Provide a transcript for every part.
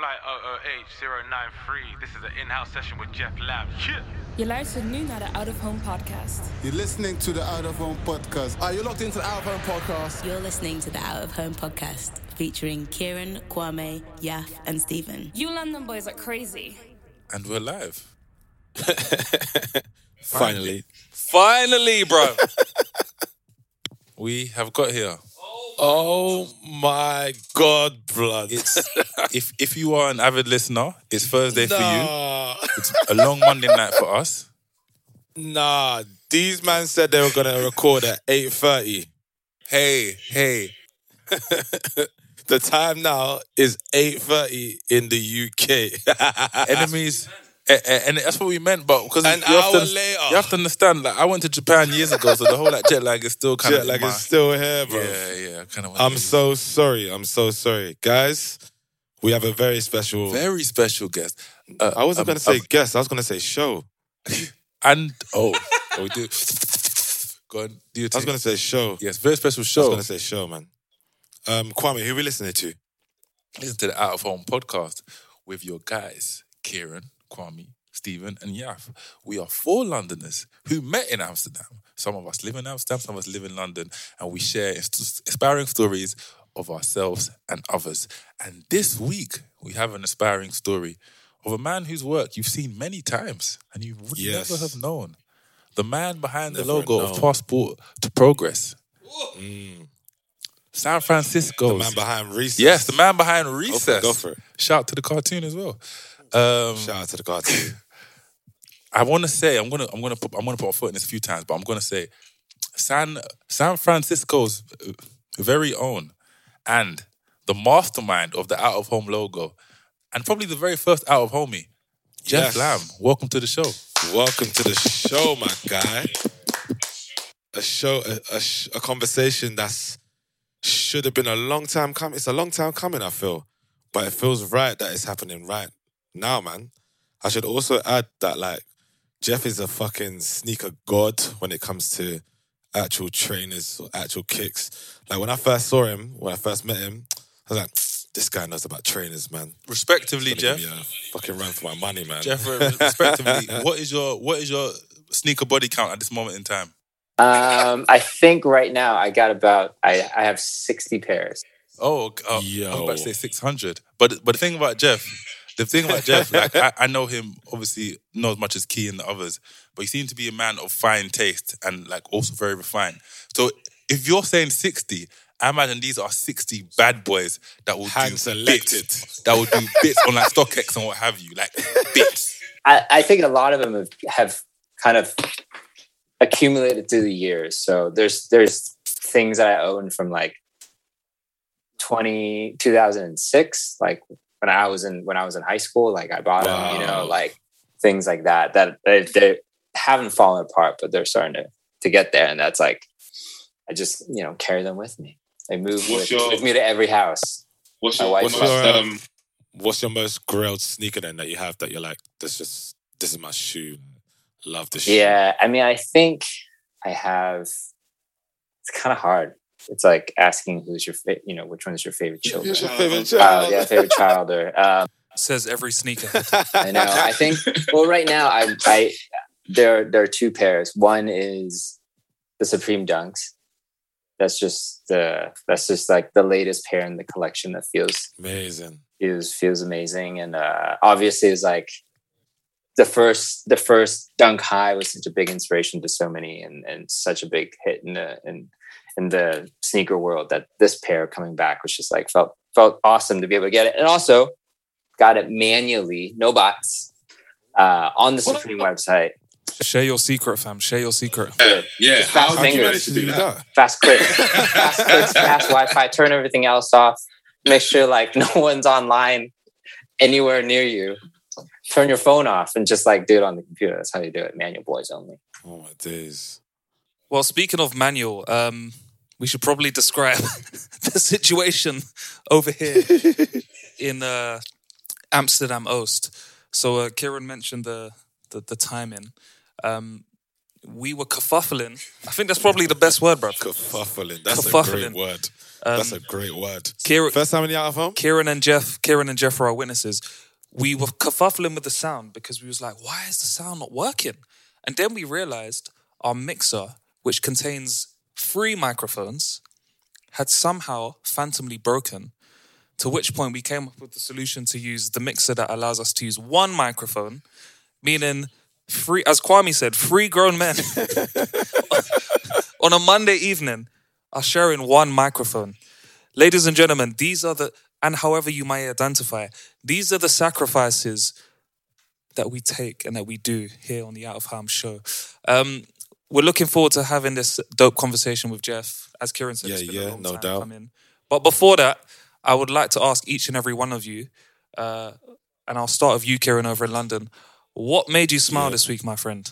Flight 008-093. This is an in-house session with Jeff Lam. Yeah. Je luistert nu naar de Out of Home podcast. You're listening to the Out of Home podcast. Are you locked into the Out of Home podcast? You're listening to the Out of Home podcast featuring Kieran, Kwame, Yaf, and Stephen. You London boys are crazy. And we're live. Finally. Finally, bro. we have got here. Oh my God, blood. It's if if you are an avid listener, it's Thursday for you. It's a long Monday night for us. nah. These man said they were gonna record at eight thirty. Hey, hey. The time now is eight thirty in the UK. Enemies. And that's what we meant, but because An you have to, later. you have to understand. Like I went to Japan years ago, so the whole like jet lag is still kind Jet of lag my, is still here, bro. Yeah, yeah. Kind of. I'm so sorry. I'm so sorry, guys. We have a very special. very special guest. Uh, I wasn't um, gonna say um, guest. I was gonna say show. and oh, oh, we do. Go on, do your I was gonna say show. Yes, very special show. I was gonna say show, man. Um, Kwame, who are we listening to? Listen to the Out of Home podcast with your guys, Kieran, Kwame, Stephen, and Yaf. We are four Londoners who met in Amsterdam. Some of us live in Amsterdam, some of us live in London, and we share inspiring stories of ourselves and others. And this week, we have an inspiring story of a man whose work you've seen many times and you would Yes. never have known. The man behind the Never logo of. Passport to Progress. Mm. San Francisco. The man behind Reese. Yes, the man behind Recess. go for it. Shout out to the cartoon as well. Um, Shout out to the cartoon. I want to say I'm gonna I'm gonna put I'm gonna put my foot in this a few times, but I'm gonna say San San Francisco's very own and the mastermind of the out of home logo, and probably the very first out of homie, Jeff Yes. Lam. Welcome to the show. Welcome to the show, my guy. A show, a, a, sh- a conversation that's should have been a long time coming. It's a long time coming, I feel, but it feels right that it's happening right now, man. I should also add that like Jeff is a fucking sneaker god when it comes to actual trainers or actual kicks. Like when I first saw him, when I first met him, I was like, this guy knows about trainers, man. Respectively, Jeff. give me a fucking run for my money, man. Jeff, respectively, what is your what is your sneaker body count at this moment in time? Um, I think right now I got about I, I have sixty pairs. Oh, okay. oh I was about to say six hundred. But but the thing about Jeff, the thing about Jeff, like I, I know him obviously not as much as Key and the others, but he seems to be a man of fine taste and like also very refined. So if you're saying sixty, I imagine these are sixty bad boys that will Hand do selected. bits, that will do bits on like StockX and what have you, like bits. I, I think a lot of them have, have kind of accumulated through the years. So there's there's things that I own from like 20, 2006, like when I was in when I was in high school. Like I bought them, you know, like things like that. That they, they haven't fallen apart, but they're starting to to get there. And that's like I just you know carry them with me. They move with, your- with me to every house. What's your, wife what's your um, What's your most grailed sneaker then that you have that you're like, this just this is my shoe. Love this shoe. Yeah, I mean, I think I have. It's kind of hard. It's like asking who's your fa- you know which one is your favorite children. Who's your favorite Child, child? yeah, favorite child or um, Says every sneaker. I know. I think. Well, right now, I, I there there are two pairs. One is the Supreme Dunks. That's just the that's just like the latest pair in the collection that feels Amazing. feels feels amazing, and uh, obviously it's like the first the first Dunk High was such a big inspiration to so many, and and such a big hit in the in in the sneaker world that this pair coming back was just like felt felt awesome to be able to get it, and also got it manually, no bots, uh, on the Supreme website. Share your secret, fam. Share your secret. yeah, yeah. Just How fast did you fingers. to do that? Fast clicks, fast clicks, fast Wi-Fi. Turn everything else off. make sure like no one's online anywhere near you. Turn your phone off and just like do it on the computer. That's how you do it. Manual boys only. Oh my days. Well, speaking of manual, um, we should probably describe the situation over here in uh, Amsterdam Oost. So uh, Kieran mentioned the the, the timing. Um, we were kerfuffling. I think that's probably the best word, bro. Kerfuffling. That's a great word. Um, That's a great word. Kieran, First time in the out of home? Kieran and Jeff, Kieran and Jeff are our witnesses. We were kerfuffling with the sound because we was like, why is the sound not working? And then we realized our mixer, which contains three microphones, had somehow phantomly broken. To which point we came up with the solution to use the mixer that allows us to use one microphone, meaning three, as Kwame said, three grown men on a Monday evening are sharing one microphone. Ladies and gentlemen, these are the, and however you might identify, these are the sacrifices that we take and that we do here on the Out of Harm show. Um, we're looking forward to having this dope conversation with Jeff. As Kieran said, it's Yeah, yeah, no doubt. coming. But before that, I would like to ask each and every one of you, uh, and I'll start with you, Kieran, over in London. What made you smile Yeah. this week, my friend?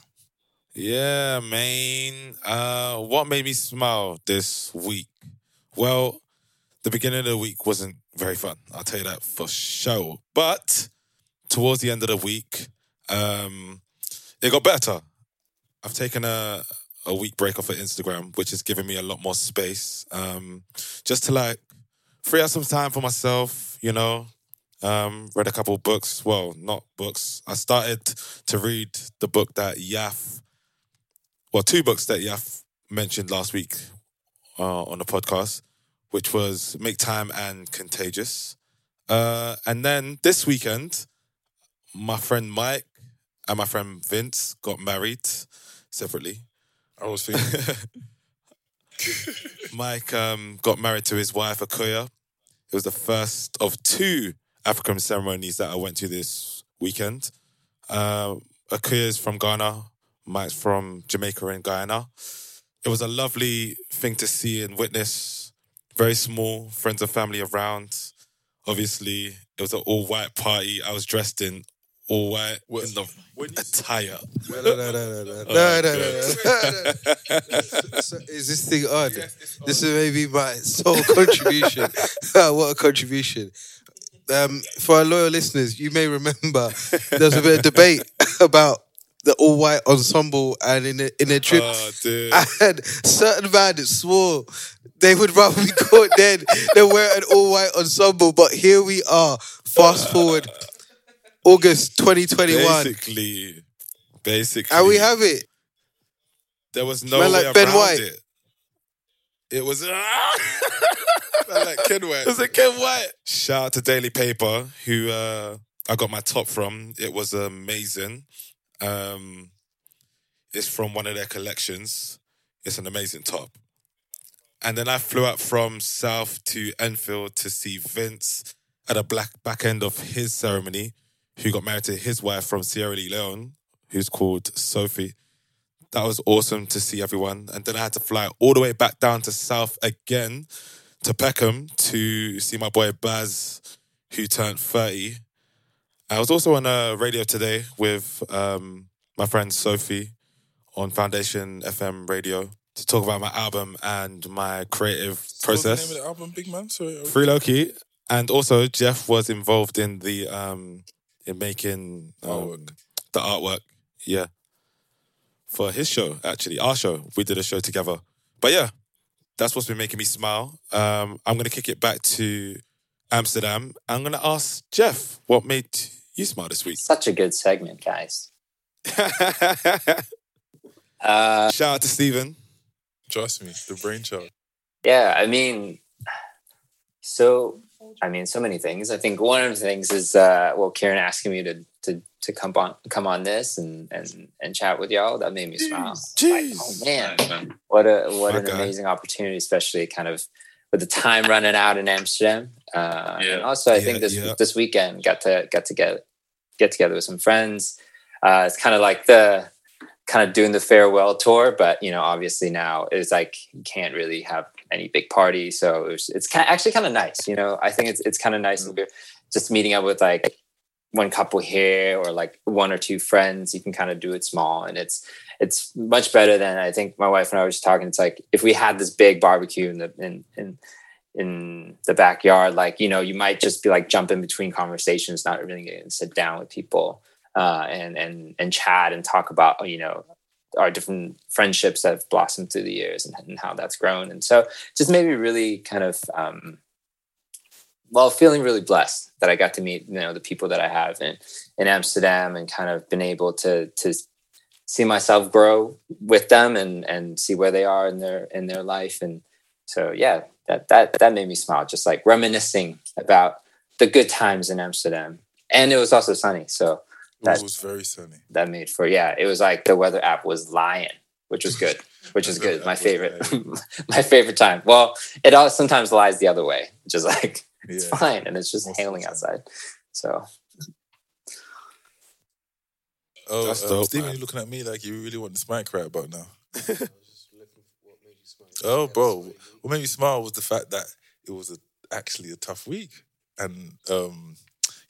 Yeah, man. Uh, what made me smile this week? Well, the beginning of the week wasn't very fun. I'll tell you that for sure. But towards the end of the week, um, it got better. I've taken a a week break off of Instagram, which has given me a lot more space, um, just to like free up some time for myself. You know, um, read a couple books. Well, not books. I started to read the book that Yaf well, two books that Yaf mentioned last week uh, on the podcast, which was Make Time and Contagious. Uh, and then this weekend, my friend Mike and my friend Vince got married separately. I was thinking. Mike um, got married to his wife, Akuya. It was the first of two African ceremonies that I went to this weekend. Uh, is from Ghana, Mike's from Jamaica and Guyana. It was a lovely thing to see and witness. Very small, friends and family around. Obviously, it was an all white party. I was dressed in all white in the attire. No, no, no, no, no, Oh, no, no, no, no. So is this thing on? This is maybe my sole contribution. what a contribution. Um, for our loyal listeners, you may remember there was a bit of debate about the all white ensemble and in a, in a trip. Oh. And certain man swore they would rather be caught dead than wear an all white ensemble. But here we are, fast forward August 2021. Basically, basically. And we have it. There was no Man way like Ben around White. it. It was like Ken White. It was a Ken White. Shout out to Daily Paper, who uh, I got my top from. It was amazing. Um, it's from one of their collections. It's an amazing top. And then I flew out from South to Enfield to see Vince at the black back end of his ceremony, who got married to his wife from Sierra Leone, who's called Sophie. That was awesome to see everyone. And then I had to fly all the way back down to South again to Peckham to see my boy Baz, who turned 30. I was also on a radio today with um, my friend Sophie on Foundation FM radio to talk about my album and my creative process. the name of the album, big man? Sorry. Free Loki. And also Jeff was involved in the um in making um, the artwork. Yeah. For his show, actually. Our show. We did a show together. But yeah, that's what's been making me smile. Um, I'm gonna kick it back to Amsterdam. I'm gonna ask Jeff what made you smile this week. Such a good segment, guys. Uh, Shout out to Stephen. Trust me, the brainchild. Yeah, I mean, so I mean, so many things. I think one of the things is uh, well, Kieran asking me to to to come on come on this and and and chat with y'all. That made me smile. Like, oh man, what a what My an guy. amazing opportunity, especially kind of with the time running out in Amsterdam. Uh, Yeah. And also, I Yeah, think this yeah. this weekend got to got to get get together with some friends. Uh, it's kind of like the kind of doing the farewell tour. But you know, obviously now it's like you can't really have any big party, so it was, it's kind actually kind of nice. You know, I think it's it's kind of nice mm-hmm. just meeting up with like one couple here or like one or two friends. You can kind of do it small, and it's it's much better than I think my wife and I were just talking. It's like if we had this big barbecue in the in in in the backyard, like you know, you might just be like jumping between conversations, not really getting to sit down with people uh, and and and chat and talk about you know our different friendships that have blossomed through the years and, and how that's grown. And so, just made me really kind of um, well, feeling really blessed that I got to meet you know the people that I have in in Amsterdam and kind of been able to to see myself grow with them and and see where they are in their in their life. And so yeah that that that made me smile just like reminiscing about the good times in Amsterdam. And it was also sunny. So that, it was very sunny that made for yeah it was like the weather app was lying which was good which is good my favorite my favorite time well it all sometimes lies the other way which is like it's yeah. fine and it's just Most hailing outside so Oh, That's um, dope, Stephen, man. you're looking at me like you really want this mic right about now. oh, bro, what made me smile was the fact that it was a, actually a tough week, and um,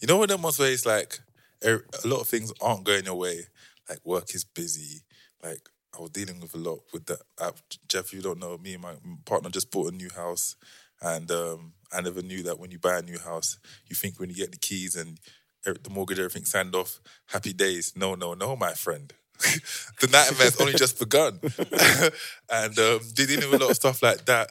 you know what them ones where it's like a lot of things aren't going your way, like work is busy, like I was dealing with a lot with that. Uh, Jeff, you don't know me and my partner just bought a new house, and um, I never knew that when you buy a new house, you think when you get the keys and the mortgage, everything signed off, happy days. No, no, no, my friend. the nightmare's only just begun. and um, dealing with a lot of stuff like that.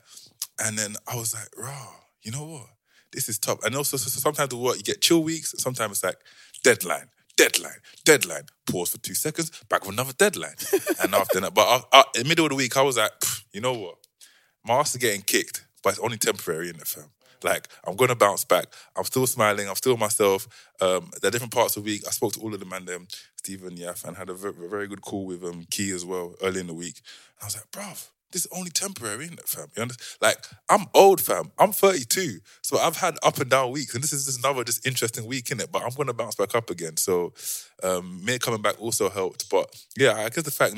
And then I was like, raw, you know what? This is tough. And also, so, so sometimes the work, you get chill weeks. Sometimes it's like deadline, deadline, deadline. Pause for two seconds, back with another deadline. and after that, but I, I, in the middle of the week, I was like, you know what? My ass is getting kicked, but it's only temporary in the fam. Like I'm gonna bounce back. I'm still smiling. I'm still myself. Um, there are different parts of the week. I spoke to all of them and them, Stephen, Yaf, and had a very, very good call with um, Key as well early in the week. And I was like, bruv, this is only temporary, isn't it, fam? You understand? Like, I'm old, fam. I'm 32. So I've had up and down weeks. And this is just another just interesting week, in it. But I'm to bounce back up again. So um, me coming back also helped. But yeah, I guess the fact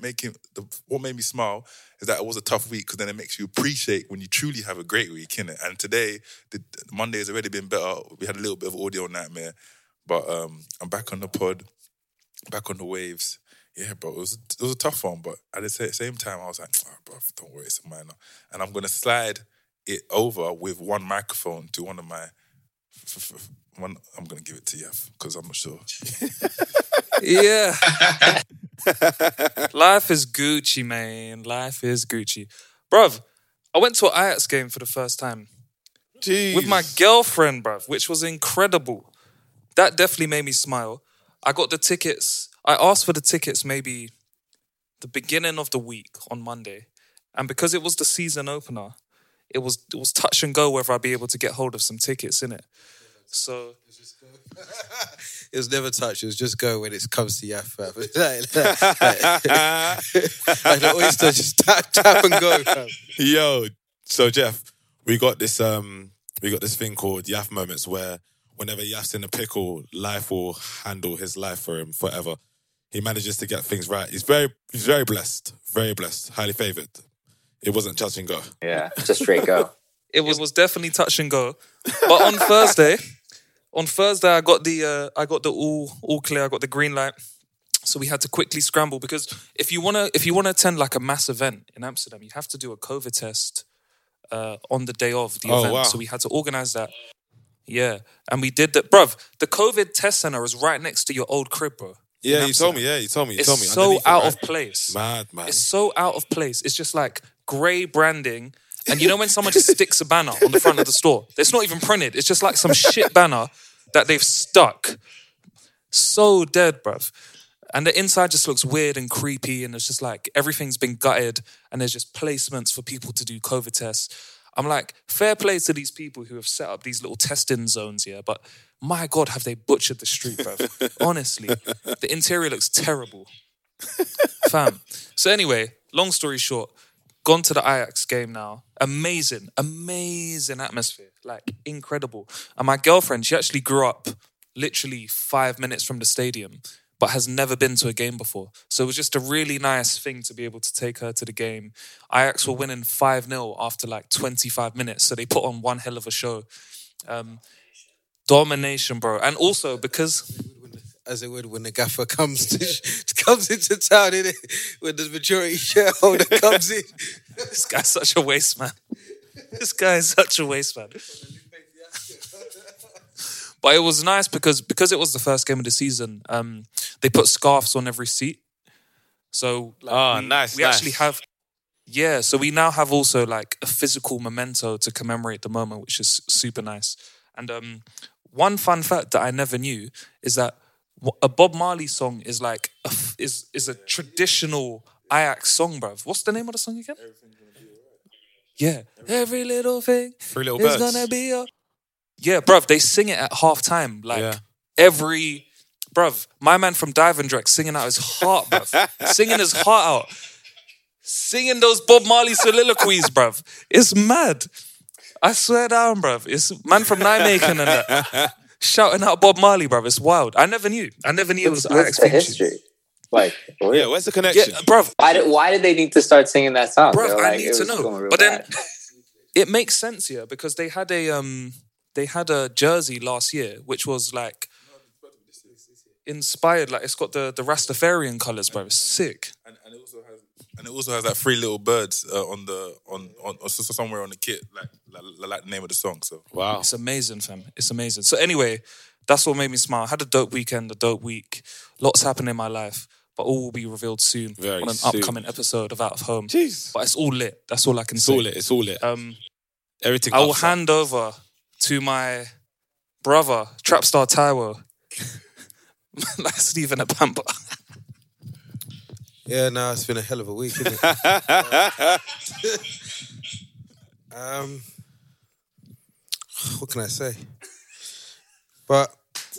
making the, what made me smile is that it was a tough week because then it makes you appreciate when you truly have a great week, in it. And today, the, Monday has already been better. We had a little bit of audio nightmare. But um, I'm back on the pod, back on the waves yeah, bro, it was it was a tough one, but at the same time, I was like, oh, bro, don't worry, it's a minor, and I'm gonna slide it over with one microphone to one of my. One, I'm gonna give it to Yef because I'm not sure. yeah. Life is Gucci, man. Life is Gucci. Bruv, I went to an Ajax game for the first time. Jeez. With my girlfriend, bruv, which was incredible. That definitely made me smile. I got the tickets I asked for the tickets maybe the beginning of the week on Monday, and because it was the season opener, it was it was touch and go whether I'd be able to get hold of some tickets in it. So it was never touch. It was just go when it comes to Yaf. like, like, the oyster, just tap tap and go. Fam. Yo, so Jeff, we got this um, we got this thing called Yaf moments where whenever Yaf's in a pickle, life will handle his life for him forever he manages to get things right. He's very he's very blessed, very blessed, highly favored. It wasn't touch and go. Yeah, just straight go. it was was definitely touch and go. But on Thursday, on Thursday I got the uh, I got the all all clear. I got the green light. So we had to quickly scramble because if you wanna if you wanna attend like a mass event in Amsterdam, you have to do a COVID test uh, on the day of the oh, event. Wow. So we had to organize that. Yeah, and we did that, bruv. The COVID test center is right next to your old crib, bro. Yeah, you told me. Yeah, you told me. You it's told me. so out it, of place. Mad man. It's so out of place. It's just like grey branding. And you know when someone just sticks a banner on the front of the store? It's not even printed. It's just like some shit banner that they've stuck. So dead, bruv. And the inside just looks weird and creepy, and it's just like everything's been gutted, and there's just placements for people to do COVID tests. I'm like, fair play to these people who have set up these little testing zones here, but my God, have they butchered the street, bro? Honestly, the interior looks terrible, fam. So anyway, long story short, gone to the Ajax game now. Amazing, amazing atmosphere, like incredible. And my girlfriend, she actually grew up literally five minutes from the stadium, but has never been to a game before. So it was just a really nice thing to be able to take her to the game. Ajax were winning 5 0 after like 25 minutes. So they put on one hell of a show. Um, domination, bro. And also because as it would when the gaffer comes to comes into town, innit? When the majority shareholder comes in. this guy's such a waste man. This guy is such a waste man. But it was nice because because it was the first game of the season. Um, they put scarves on every seat, so like, Oh, we, nice, We nice. actually have, yeah. So we now have also like a physical memento to commemorate the moment, which is super nice. And um, one fun fact that I never knew is that a Bob Marley song is like a f- is is a traditional Ajax song, bruv. What's the name of the song again? Yeah, every little thing Three little is birds. gonna be a yeah, bruv. They sing it at half time, like Yeah. every bruv. My man from Duivendrecht singing out his heart, bruv, singing his heart out, singing those Bob Marley soliloquies, bruv. It's mad. I swear down, bruv. It's man from Nijmegen and that shouting out Bob Marley, bruv. It's wild. I never knew. I never knew it was What's the theme tune. history? Like, where- Yeah, where's the connection? Yeah, bruv. why did why did they need to start singing that song? Bruv, They were I need to know. going real But then it makes sense here because they had a um they had a jersey last year which was like inspired like it's got the the Rastafarian colors, bro. It's sick. And, and it also has and it also has like three little birds uh, on the on on or so- so somewhere on the kit, like, like like the name of the song. So Wow. It's amazing, fam. It's amazing. So anyway, that's what made me smile. I had a dope weekend, a dope week. Lots happened in my life, but all will be revealed soon Very on an soon. upcoming episode of Out of Home. Jeez. But it's all lit. That's all I can It's say. all lit. It's all lit. Um, Everything. I will up. hand over to my brother, Trapstar Taiwo. like Stephen at Pampa. Yeah, no, it's been a hell of a week, isn't it? um, what can I say? But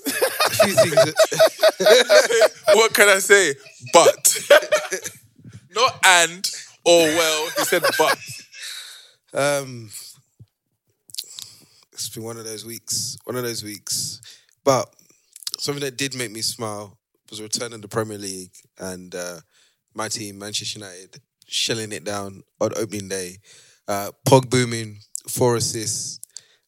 a few things. That, what can I say? But not and or well. He said but. um, it's been one of those weeks. One of those weeks. But something that did make me smile was a return in the Premier League and uh, my team, Manchester United, shelling it down on opening day. Uh, Pog booming, four assists,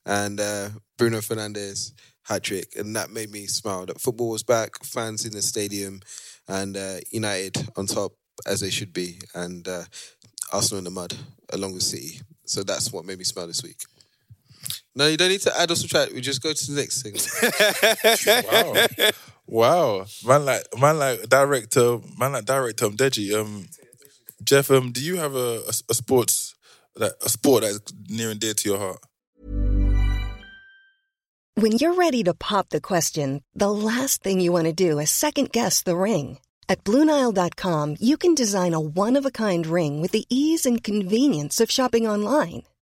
and uh, Bruno Fernandes hat trick, and that made me smile. That football was back, fans in the stadium, and uh, United on top as they should be, and uh, Arsenal in the mud along with City. So that's what made me smile this week. No, you don't need to add or subtract. We just go to the next thing. Wow. Wow. Man like man like director man like director um Deji. Um Jeff, um, do you have a, a, a sports that a sport that's near and dear to your heart? When you're ready to pop the question, the last thing you want to do is second guess the ring. At Bluenile.com, you can design a one of a kind ring with the ease and convenience of shopping online.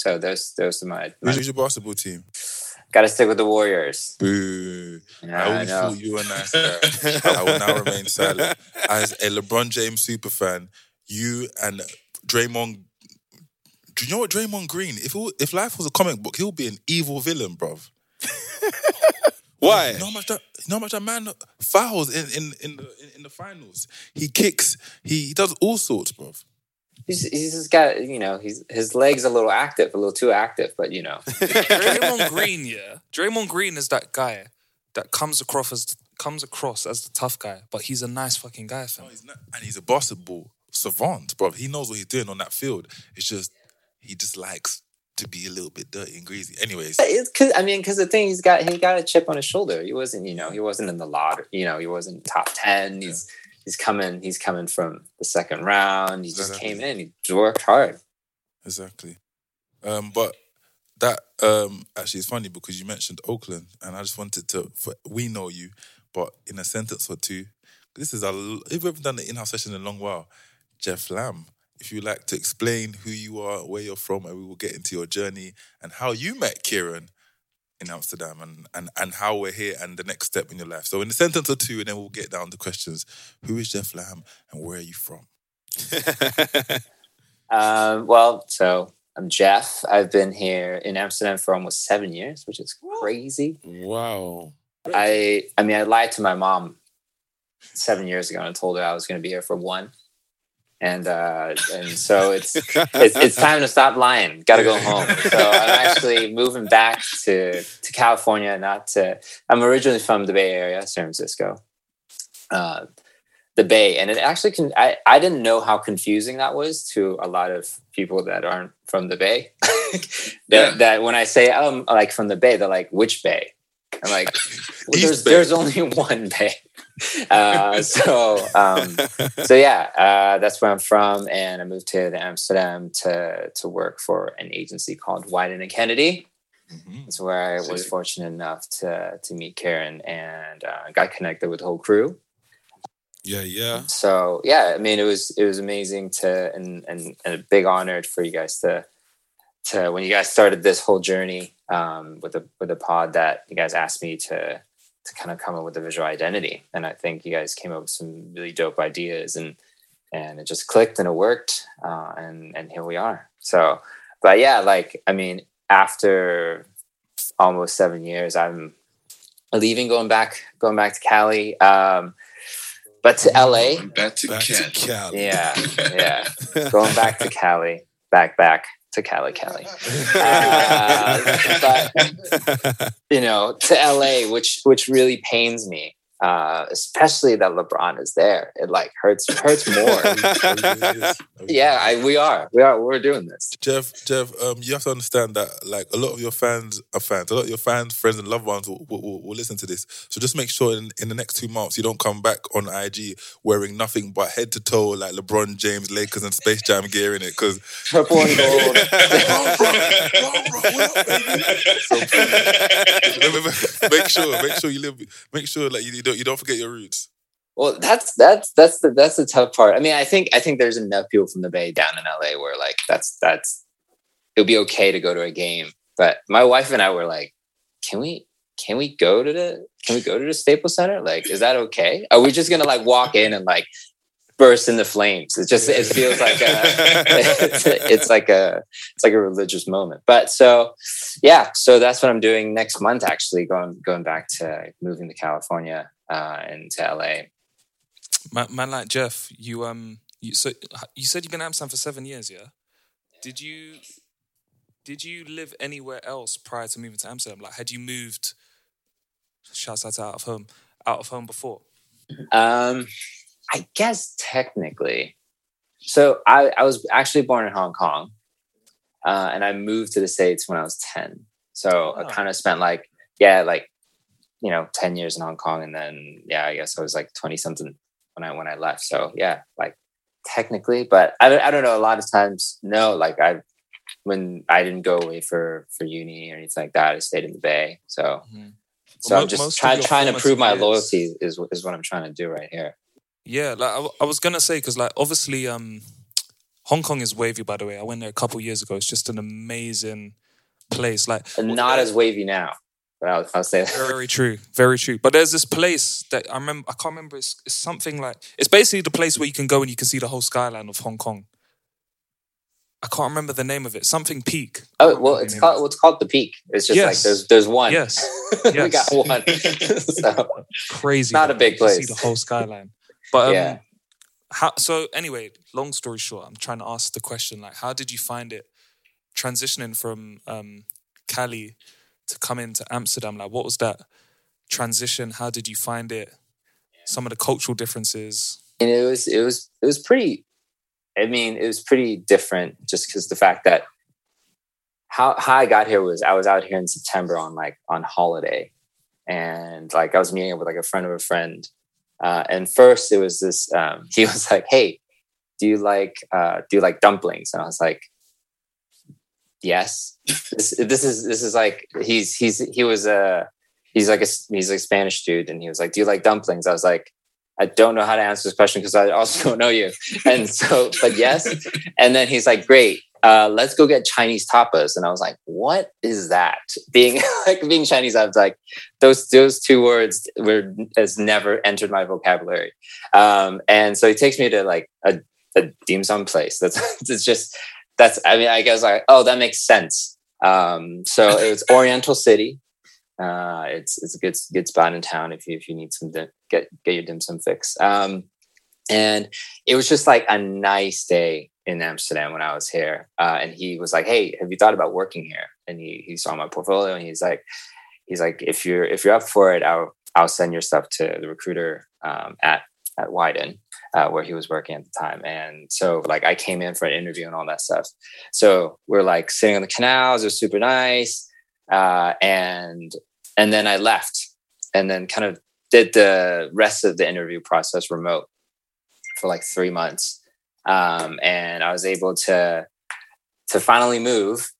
Skateboarding, so those those are my. my Who's your basketball team? Got to stick with the Warriors. Boo. Yeah, I I always know. thought you were a nice guy. I will now remain silent. As a LeBron James super fan, you and Draymond. Do you know what Draymond Green? If it, if life was a comic book, he'll be an evil villain, bruv. Why? You know how much that you know how much that man fouls in in in the in, in the finals. He kicks. He, he does all sorts, bruv. He's, he's just got you know he's his legs a little active, a little too active, but you know. Draymond Green, yeah. Draymond Green is that guy that comes across as comes across as the tough guy, but he's a nice fucking guy, fam. No, he's not, and he's a basketball. savant, bro. He knows what he's doing on that field. It's just he just likes to be a little bit dirty and greasy. Anyways, It's cause I mean, because the thing he's got he got a chip on his shoulder. He wasn't, you know, he wasn't in the lot. You know, he wasn't top ten. He's he's coming. He's coming from the second round. He just Exactly. came in. He worked hard. Exactly. Um, but that um, actually is funny because you mentioned Oakland, and I just wanted to. For, we know you, but in a sentence or two, this is a. If we haven't done the in-house session in a long while, Jeff Lam. If you like to explain who you are, where you're from, and we will get into your journey and how you met Kieran in Amsterdam, and and and how we're here and the next step in your life. So in a sentence or two, and then we'll get down to questions. Who is Jeff Lam, and where are you from? Um, well, so I'm Jeff. I've been here in Amsterdam for almost seven years, which is crazy. Wow. I I mean, I lied to my mom seven years ago and told her I was going to be here for one, and uh, and so it's it's, it's time to stop lying. Got to go home. So I'm actually moving back to to California. Not to. I'm originally from the Bay Area, San Francisco. Uh, the Bay, and it actually can. I I didn't know how confusing that was to a lot of people that aren't from the Bay. that, that when I say I'm like from the Bay, they're like, which Bay? I'm like, well, there's there's only one Bay. Uh, so um, so yeah, uh, that's where I'm from, and I moved to Amsterdam to to work for an agency called Wieden and Kennedy. It's where I was fortunate enough to to meet Kieran and uh, got connected with the whole crew. Yeah, yeah. So yeah, I mean it was it was amazing to and and, and a big honor for you guys to to when you guys started this whole journey um, with a with the pod that you guys asked me to to kind of come up with a visual identity, and I think you guys came up with some really dope ideas and and it just clicked and it worked, uh, and and here we are. So, but yeah, like I mean, after almost seven years, I'm leaving, going back, going back to Cali. Um, but to LA, Back to Back to Cali. Cali. yeah, yeah, going back to Cali, back back to Cali, Cali. Uh, but you know, to LA, which which really pains me, uh, especially that LeBron is there. It like hurts hurts more. yeah, I, we are, we are, we're doing this. Jeff, Jeff, um, you have to understand that like a lot of your fans are fans. A lot of your fans, friends, and loved ones will, will, will- listen to this. So just make sure in, in the next two months you don't come back on IG wearing nothing but head to toe like LeBron James, Lakers, and Space Jam gear in it. Because Purple and gold. make sure, make sure you live, make sure like you, you don't you don't forget your roots. Well, that's that's that's the that's the tough part. I mean, I think I think there's enough people from the Bay down in LA where like that's that's it'll be okay to go to a game. But my wife and I were like, can we can we go to the can we go to the Staples Center? Like, is that okay? Are we just gonna like walk in and like burst into flames? It just it feels like a it's, it's like a it's like a religious moment. But so yeah, so that's what I'm doing next month. Actually, going going back to moving to California uh, and to LA. Man, man like Jeff, you um, you so you said you've been in Amsterdam for seven years, yeah? Did you did you live anywhere else prior to moving to Amsterdam? Like, had you moved? Shouts out to out of home, out of home before. Um, I guess technically. So I, I was actually born in Hong Kong, uh, and I moved to the states when I was ten. So I Oh. kind of spent like yeah, like you know, ten years in Hong Kong, and then yeah, I guess I was like twenty something when I when I left. So yeah, like technically, but I don't I don't know. A lot of times, no, like I when I didn't go away for for uni or anything like that, I stayed in the Bay. So. Mhm. So Well, I'm just of trying to prove my years- loyalty is is what I'm trying to do right here. Yeah, like I, I was gonna say because like obviously um, Hong Kong is wavy. By the way, I went there a couple years ago. It's just an amazing place. Like not as wavy now, but I'll, I'll say that. Very true, very true. But there's this place that I remember. I can't remember. It's, it's something like it's basically the place where you can go and you can see the whole skyline of Hong Kong. I can't remember the name of it. Something Peak. Oh well, it's called well, it's called the Peak. It's just like there's there's one. Yes, we got one. so, Crazy. Not a big You See place. the whole skyline. But um, Yeah. how, so anyway, long story short, I'm trying to ask the question like, how did you find it transitioning from um, Cali to come into Amsterdam? Like, what was that transition? How did you find it? Some of the cultural differences. and it was it was it was pretty I mean, it was pretty different just because the fact that how how I got here was I was out here in September on like on holiday, and like I was meeting up with like a friend of a friend, uh, and first it was this. Um, he was like, "Hey, do you like uh, do you like dumplings?" And I was like, "Yes." this, this is this is like he's he's he was a he's like a he's like a Spanish dude, and he was like, "Do you like dumplings?" I was like. I don't know how to answer this question because I also don't know you. And so, but yes. And then he's like, great, uh, let's go get Chinese tapas. And I was like, what is that? Being like being Chinese, I was like, those those two words were has never entered my vocabulary. Um, and so he takes me to like a, a dim sum place. That's it's just that's I mean, I guess like, oh, that makes sense. Um, so it was Oriental City. Uh, it's it's a good good spot in town if you if you need some dim, get get your dim sum fix. Um, and it was just like a nice day in Amsterdam when I was here. Uh, and he was like, "Hey, have you thought about working here?" And he he saw my portfolio and he's like, he's like, "If you're if you're up for it, I'll I'll send your stuff to the recruiter um, at at Wieden." Uh, where he was working at the time. And so like I came in for an interview and all that stuff. So we're like sitting on the canals, it was super nice. Uh, and and then I left and then kind of did the rest of the interview process remote for like three months. Um, and I was able to to finally move.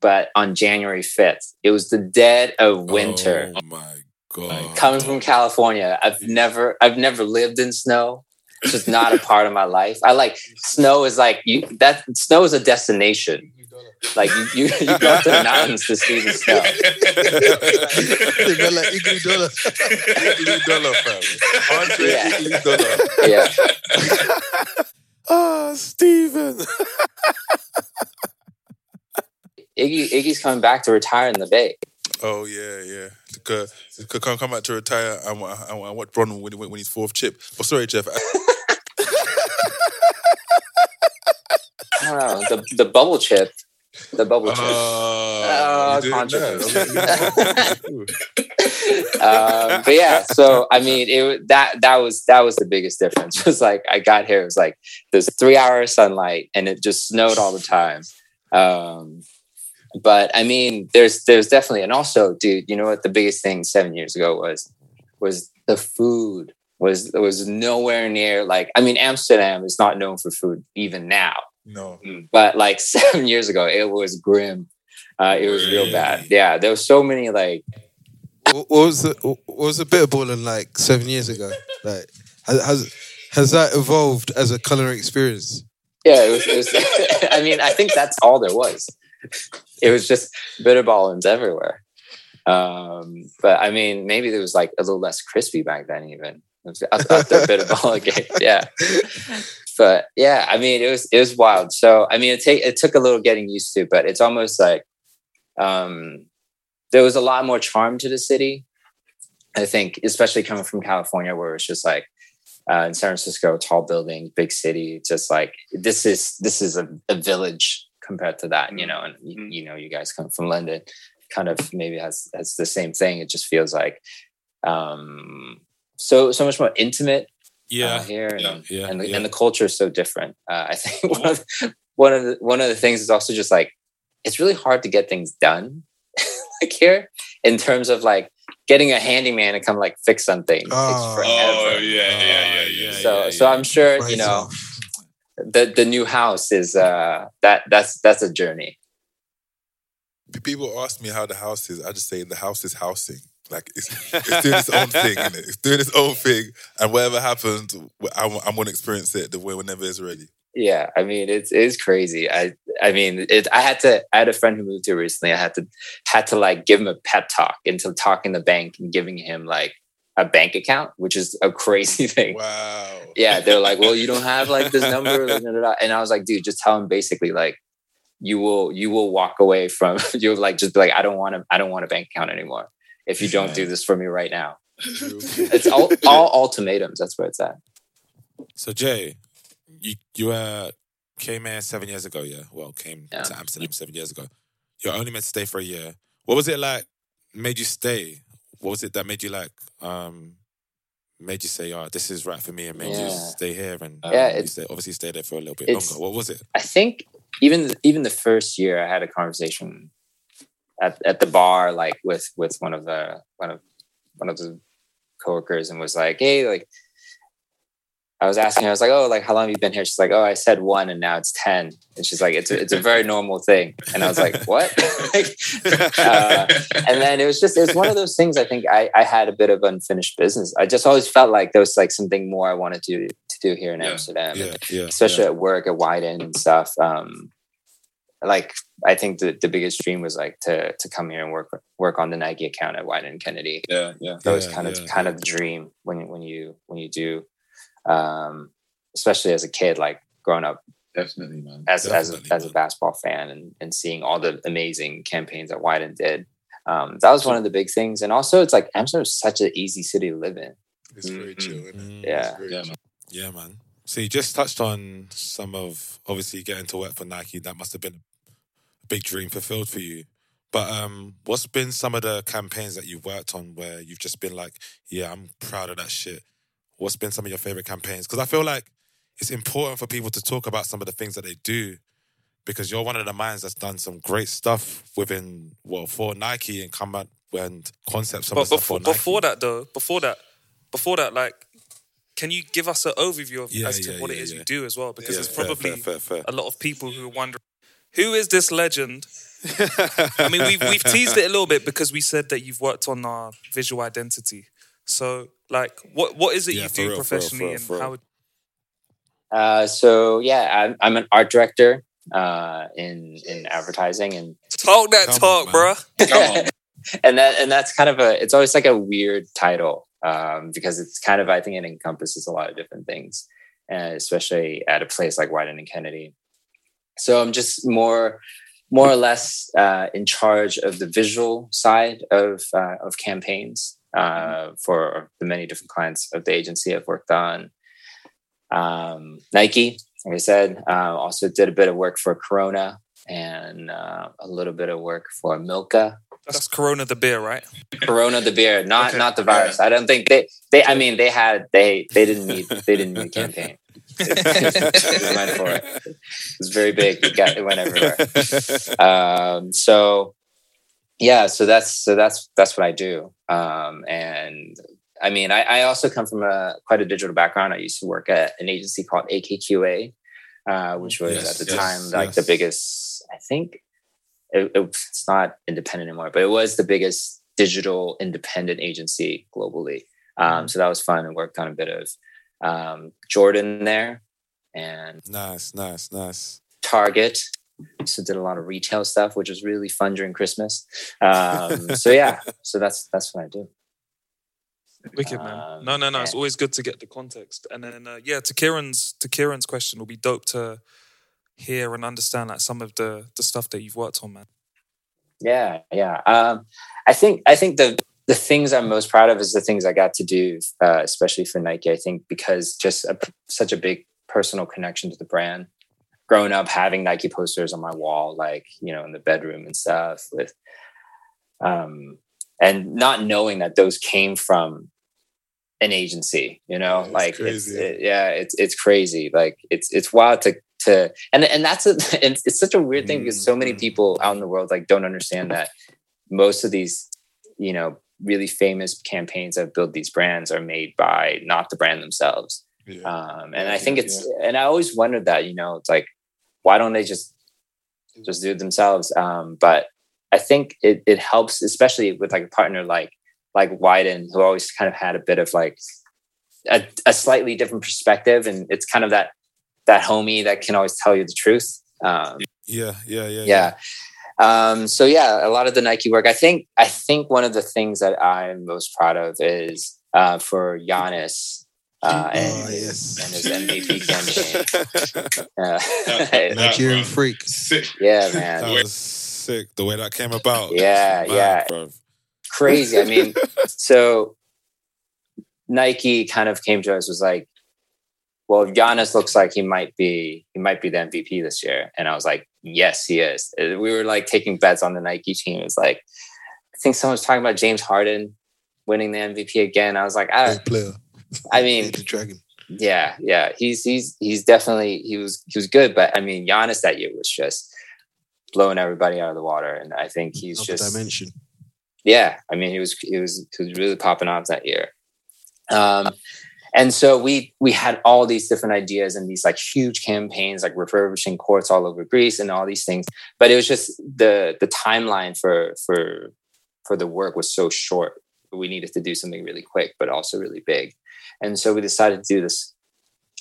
But on January 5th, it was the dead of winter. Oh my god! Coming from California, I've never I've never lived in snow. It's just not a part of my life. I like snow is like you that snow is a destination. Like you, you, you go to the mountains to see the snow. they got like Iguodala. Igloo dollar, fam. Andre Yeah. Iguodala. Yeah. Ah, oh, Stephen. Iggy Iggy's coming back to retire in the Bay. Oh yeah, yeah. To, to come come back to retire and, wa- and, wa- and watch Bron win, win, win his fourth chip. But sorry, Jeff. I don't know the the bubble chip, the bubble chip. You doing um, but yeah, so I mean, it that that was that was the biggest difference. It was like I got here, it was like there's three hours of sunlight, and it just snowed all the time. Um, but I mean, there's there's definitely, and also, dude, you know what? The biggest thing seven years ago was was the food was was nowhere near like I mean, Amsterdam is not known for food even now, no. but like seven years ago, it was grim. Uh, it was real bad. Yeah, there was so many like What what was the what was the bitterballen like seven years ago? Like has has, has that evolved as a culinary experience? Yeah, it was. It was I mean, I think that's all there was. It was just bitterballen everywhere. Um, but I mean, maybe there was like a little less crispy back then, even It was up, up there, bitter ball game. Yeah, but yeah, I mean, it was it was wild. So I mean, it take it took a little getting used to, but it's almost like um, there was a lot more charm to the city. I think, especially coming from California, where it's just like uh, in San Francisco, tall building, big city. Just like this is this is a, a village compared to that, you know. And you, you know, you guys come from London, kind of maybe has has the same thing. It just feels like um, so so much more intimate Yeah. uh, here, and, Yeah, and, the, yeah. and the culture is so different. Uh, I think one of the, one of the one of the things is also just like it's really hard to get things done like here in terms of like getting a handyman to come like fix something takes Oh. forever. Oh yeah, yeah, yeah, yeah. so so I'm sure you know the the new house is uh that that's that's a journey. People ask me how the house is. I just say the house is housing. Like it's, it's doing its own thing, innit? It's doing its own thing, and whatever happens, I'm, I'm going to experience it the way whenever it's ready. Yeah, I mean it's it's crazy. I I mean it. I had to. I had a friend who moved here recently. I had to had to like give him a pep talk into talking the bank and giving him like a bank account, which is a crazy thing. Wow. Yeah, they're like, well, you don't have like this number, and I was like, dude, just tell him basically like you will you will walk away from you'll like just be like, I don't want to I don't want a bank account anymore if you don't do this for me right now. It's all all ultimatums. That's where it's at. So Jay, you you uh came here seven years ago, yeah? Well, came Yeah. to Amsterdam seven years ago. You're only meant to stay for a year. What was it like? Made you stay? What was it that made you like um made you say, "Oh, this is right for me," and made you stay here and Yeah, it's- stay, obviously stay there for a little bit longer? What was it? I think even even the first year, I had a conversation at, at the bar, like with with one of the one of one of the coworkers, and was like, "Hey, like." I was asking her, I was like, "Oh, like how long have you been here?" She's like, "Oh, I said one, and now it's 10. And she's like, "It's a, it's a very normal thing." And I was like, "What?" Like, uh, and then it was just it was one of those things. I think I I had a bit of unfinished business. I just always felt like there was like something more I wanted to to do here in Amsterdam Yeah, yeah. especially yeah. at work at Wieden and stuff. Um, like I think the, the biggest dream was like to to come here and work work on the Nike account at Wieden Kennedy. Yeah, yeah. That was Yeah, kind of yeah, kind of the dream when you- when you when you do, um, especially as a kid, like growing up Definitely, man. as as a, Definitely, as a man. basketball fan and and seeing all the amazing campaigns that Wieden did. Um, that was one of the big things, and also it's like Amsterdam is such an easy city to live in. It's very chill. Mm. innit? Yeah. Very Yeah, chill. man. Yeah, man. So you just touched on some of obviously getting to work for Nike. That must have been a big dream fulfilled for you. But um, what's been some of the campaigns that you've worked on where you've just been like, yeah, I'm proud of that shit? What's been some of your favorite campaigns? Because I feel like it's important for people to talk about some of the things that they do because you're one of the minds that's done some great stuff within, well, for Nike and come out and concepts. But stuff before, for Nike. before that, though, before that, before that, like, can you give us an overview of Yeah, as to yeah, what it yeah, is yeah. you do as well? Because fair, probably fair, fair, fair. a lot of people who are wondering who is this legend. I mean, we've we've teased it a little bit because we said that you've worked on our visual identity. So, like, what what is it Yeah, you do real, for real, professionally, for real, and for real. how? Uh, so yeah, I'm, I'm an art director uh, in in advertising, and Talk that Come talk, on, bruh. Come on. and that and that's kind of a it's always like a weird title um, because it's kind of I think it encompasses a lot of different things, uh, especially at a place like Wieden and Kennedy. So I'm just more more or less uh, in charge of the visual side of uh, of campaigns uh, for the many different clients of the agency I've worked on. Um, Nike, like I said, uh, also did a bit of work for Corona and uh, a little bit of work for Milka. That's Corona the beer, right? Corona the beer, not Okay. not the virus. I don't think they they. I mean, they had they they didn't need they didn't need a campaign. They went for it. It was very big. It got it went everywhere. Um, so yeah, so that's so that's that's what I do. Um, and I mean, I, I also come from a quite a digital background. I used to work at an agency called AKQA, uh, which was Yes, at the yes, time like the biggest. I think it, it's not independent anymore, but it was the biggest digital independent agency globally. Um, so that was fun and worked on a bit of um, Jordan there and Nice, nice, nice. Target. So did a lot of retail stuff, which was really fun during Christmas. Um, so yeah, so that's that's what I do. Wicked man. Um, no, no, no. It's always good to get the context. And then, uh, yeah, to Kieran's to Kieran's question, it'll be dope to hear and understand like some of the the stuff that you've worked on, man. Yeah, yeah. Um, I think I think the the things I'm most proud of is the things I got to do, uh, especially for Nike. I think because just a, such a big personal connection to the brand. Growing up, having Nike posters on my wall, like you know, in the bedroom and stuff, with um, and not knowing that those came from an agency. You know, Yeah, it's like it's, crazy. it- yeah, it's it's crazy. Like it's it's wild to to and and that's a it's, it's such a weird thing because so many Mhm. people out in the world like don't understand that most of these you know really famous campaigns that build these brands are made by not the brand themselves Yeah. um and Yeah, i think yeah, it's and i always wondered that you know it's like why don't they just just do it themselves um but i think it it helps especially with like a partner like like Wieden, who always kind of had a bit of like a, a slightly different perspective and it's kind of that that homie that can always tell you the truth um Yeah, yeah, yeah. yeah. Um, so yeah, a lot of the Nike work. I think I think one of the things that I'm most proud of is uh, for Giannis uh, and, Oh, his, yes. and his MVP campaign. Uh, That- Nigerian bro. freak. Sick. yeah, That man, was sick. The way that came about. Yeah, Mad, yeah. bro. crazy. I mean, so Nike kind of came to us was like, well, Giannis looks like he might be he might be the MVP this year, and I was like, yes, he is. Uh, We were like taking bets on the Nike team. It was like, I think someone was talking about James Harden winning the MVP again. I was like, I don't player. I mean, the dragon. Yeah, yeah. He's he's he's definitely he was he was good, but I mean, Giannis that year was just blowing everybody out of the water, and I think he's Another just dimension. yeah. I mean, he was he was he was really popping off that year. Um, and so we we had all these different ideas and these like huge campaigns, like refurbishing courts all over Greece and all these things. But it was just the the timeline for for for the work was so short. We needed to do something really quick, but also really big. And so we decided to do this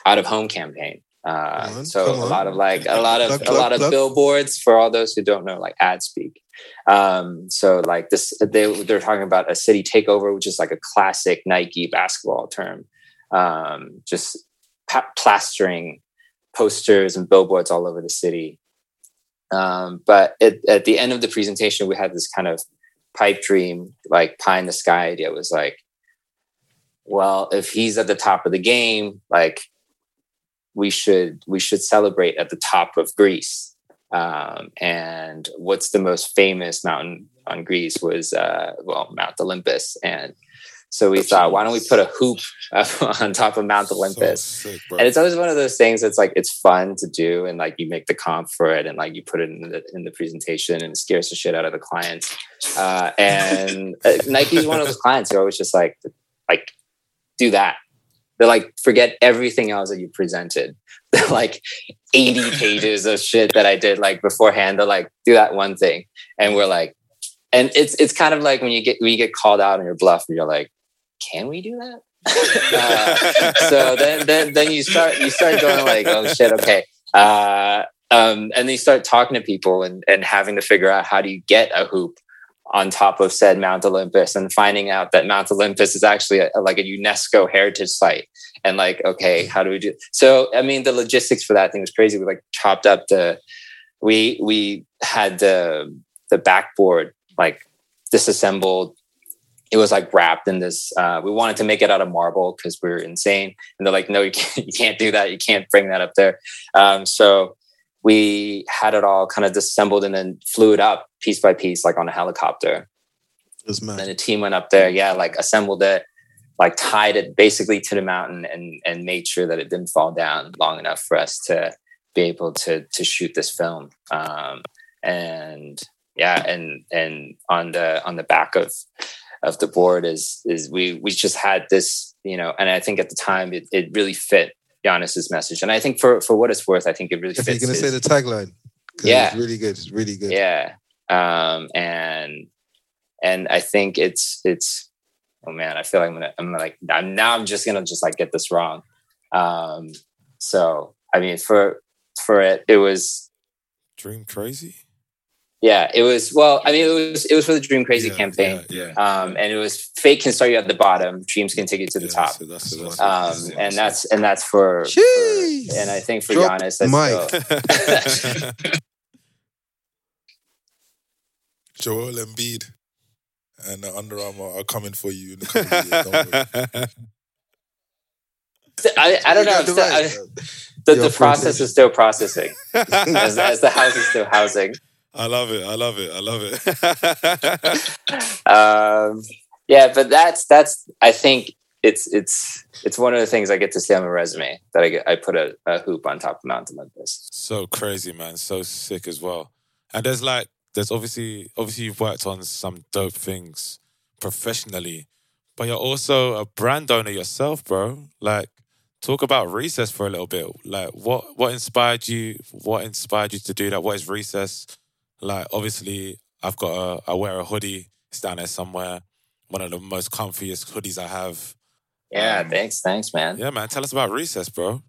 out of home campaign. Uh, on, so a lot of like a lot of a lot of billboards for all those who don't know like ad speak. Um, so like this, they they're talking about a city takeover, which is like a classic Nike basketball term. Um, just pa- plastering posters and billboards all over the city. Um, but at, the end of the presentation, we had this kind of pipe dream, like pie in the sky idea. It was like, well, if he's at the top of the game, like we should we should celebrate at the top of Greece. Um, and what's the most famous mountain on Greece was uh, well Mount Olympus, and so we thought, why don't we put a hoop on top of Mount Olympus? Sick, and it's always one of those things that's like it's fun to do and like you make the comp for it and like you put it in the in the presentation and it scares the shit out of the clients. Uh, and uh, nike's one of those clients who are always just like like do that. They're like forget everything else that you presented. They're like 80 pages of shit that i did like beforehand. They're like do that one thing. And we're like and it's it's kind of like when you get when you get called out on your bluff and you're like can we do that? Uh, so then, then then you start you start going like oh shit okay. Uh, um, and then you start talking to people and and having to figure out how do you get a hoop on top of said Mount Olympus and finding out that Mount Olympus is actually a, like a UNESCO heritage site. And like okay how do we do so I mean the logistics for that thing was crazy. We like chopped up the we we had the the backboard like disassembled it was like wrapped in this uh, we wanted to make it out of marble because we are insane. And they're like no you can't, you can't do that. You can't bring that up there. Um, so we had it all kind of disassembled and then flew it up piece by piece like on a helicopter. And the team went up there yeah like assembled it like tied it basically to the mountain and and made sure that it didn't fall down long enough for us to be able to to shoot this film. Um, and yeah and and on the on the back of of the board is is we we just had this you know and i think at the time it, it really fit Giannis's message and i think for for what it's worth i think it really If you're gonna say the tagline, 'Cause Yeah. it's really good. It's really good. yeah um and and i think it's it's oh man i feel like i'm gonna i'm like I'm, now i'm just gonna just like get this wrong um so i mean for for it it was Dream crazy. Yeah it was well i mean it was it was for the dream crazy Yeah, campaign Yeah, yeah. um and it was fate can start you at the bottom dreams can take you to the Yeah, top so that's- that's- um that's- and that's and that's for, for and i think for Drop Giannis that's mic. still- Joel Embiid and Under Armour are coming for you in the coming years. Don't worry. I, I don't know. I'm still- got I- the, the process process. is still processing as, as the house is still housing. I love it. I love it. I love it. Um, yeah, but that's that's. I think it's it's it's one of the things I get to say on my resume that I get. I put a, a hoop on top of Mount Olympus. so crazy, man. So sick as well. And there's like, there's obviously, obviously you've worked on some dope things professionally, but you're also a brand owner yourself, bro. Like, talk about Recess for a little bit. Like, what what inspired you? What inspired you to do that? What is Recess? Like, obviously, I've got a, I wear a hoodie. It's down there somewhere. One of the most comfiest hoodies I have. Yeah, thanks, thanks, man. Yeah, man. Tell us about Recess, bro.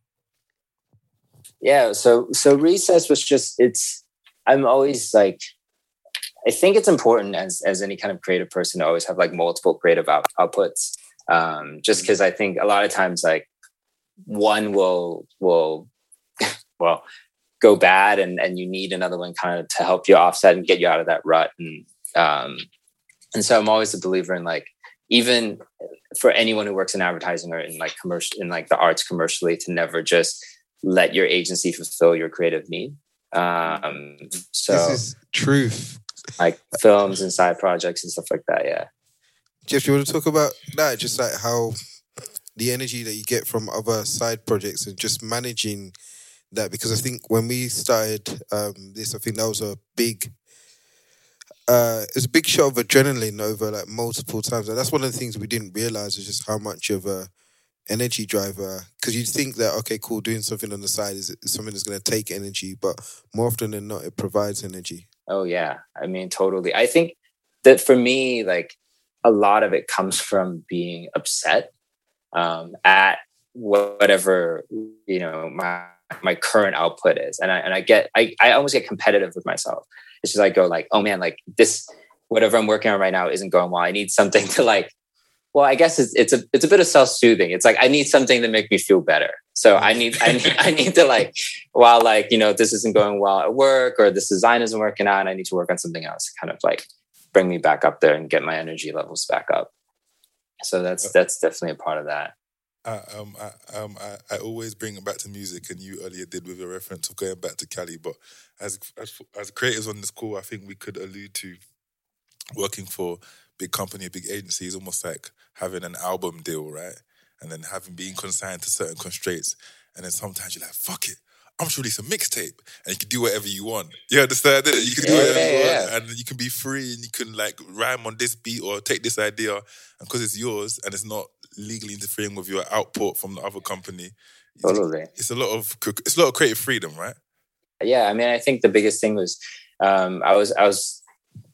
yeah so so recess was just it's i'm always like i think it's important as as any kind of creative person to always have like multiple creative out, outputs um just because i think a lot of times like one will will well go bad and and you need another one kind of to help you offset and get you out of that rut and um and so i'm always a believer in like even for anyone who works in advertising or in like commercial in like the arts commercially to never just let your agency fulfill your creative need um so This is truth. like films and side projects and stuff like that yeah Jeff, you want to talk about that? Just like how the energy that you get from other side projects and just managing that because I think when we started um, this, I think that was a big. Uh, it was a big shot of adrenaline over like multiple times, and that's one of the things we didn't realize is just how much of a energy driver. Because you'd think that okay, cool, doing something on the side is, is something that's going to take energy, but more often than not, it provides energy. Oh yeah, I mean totally. I think that for me, like a lot of it comes from being upset um, at whatever you know my my current output is, and I and I get I I almost get competitive with myself. It's just I go like, oh man, like this whatever I'm working on right now isn't going well. I need something to like. Well, I guess it's it's a it's a bit of self soothing. It's like I need something to make me feel better. So I need I need I need to like while like you know this isn't going well at work or this design isn't working out, I need to work on something else. Kind of like bring me back up there and get my energy levels back up. So that's that's definitely a part of that. I, um, I, um, I, I always bring it back to music, and you earlier did with a reference of going back to Cali. But as as as creators on this call, I think we could allude to working for big company, big agency is almost like having an album deal, right? And then having being consigned to certain constraints, and then sometimes you're like, "Fuck it, I'm just release a mixtape and you can do whatever you want. You understand it? You can do Yeah, whatever you yeah. want. And you can be free and you can like rhyme on this beat or take this idea. And because it's yours and it's not legally interfering with your output from the other company, Totally. it's a lot of it's a lot of creative freedom, right? yeah i mean i think the biggest thing was um i was i was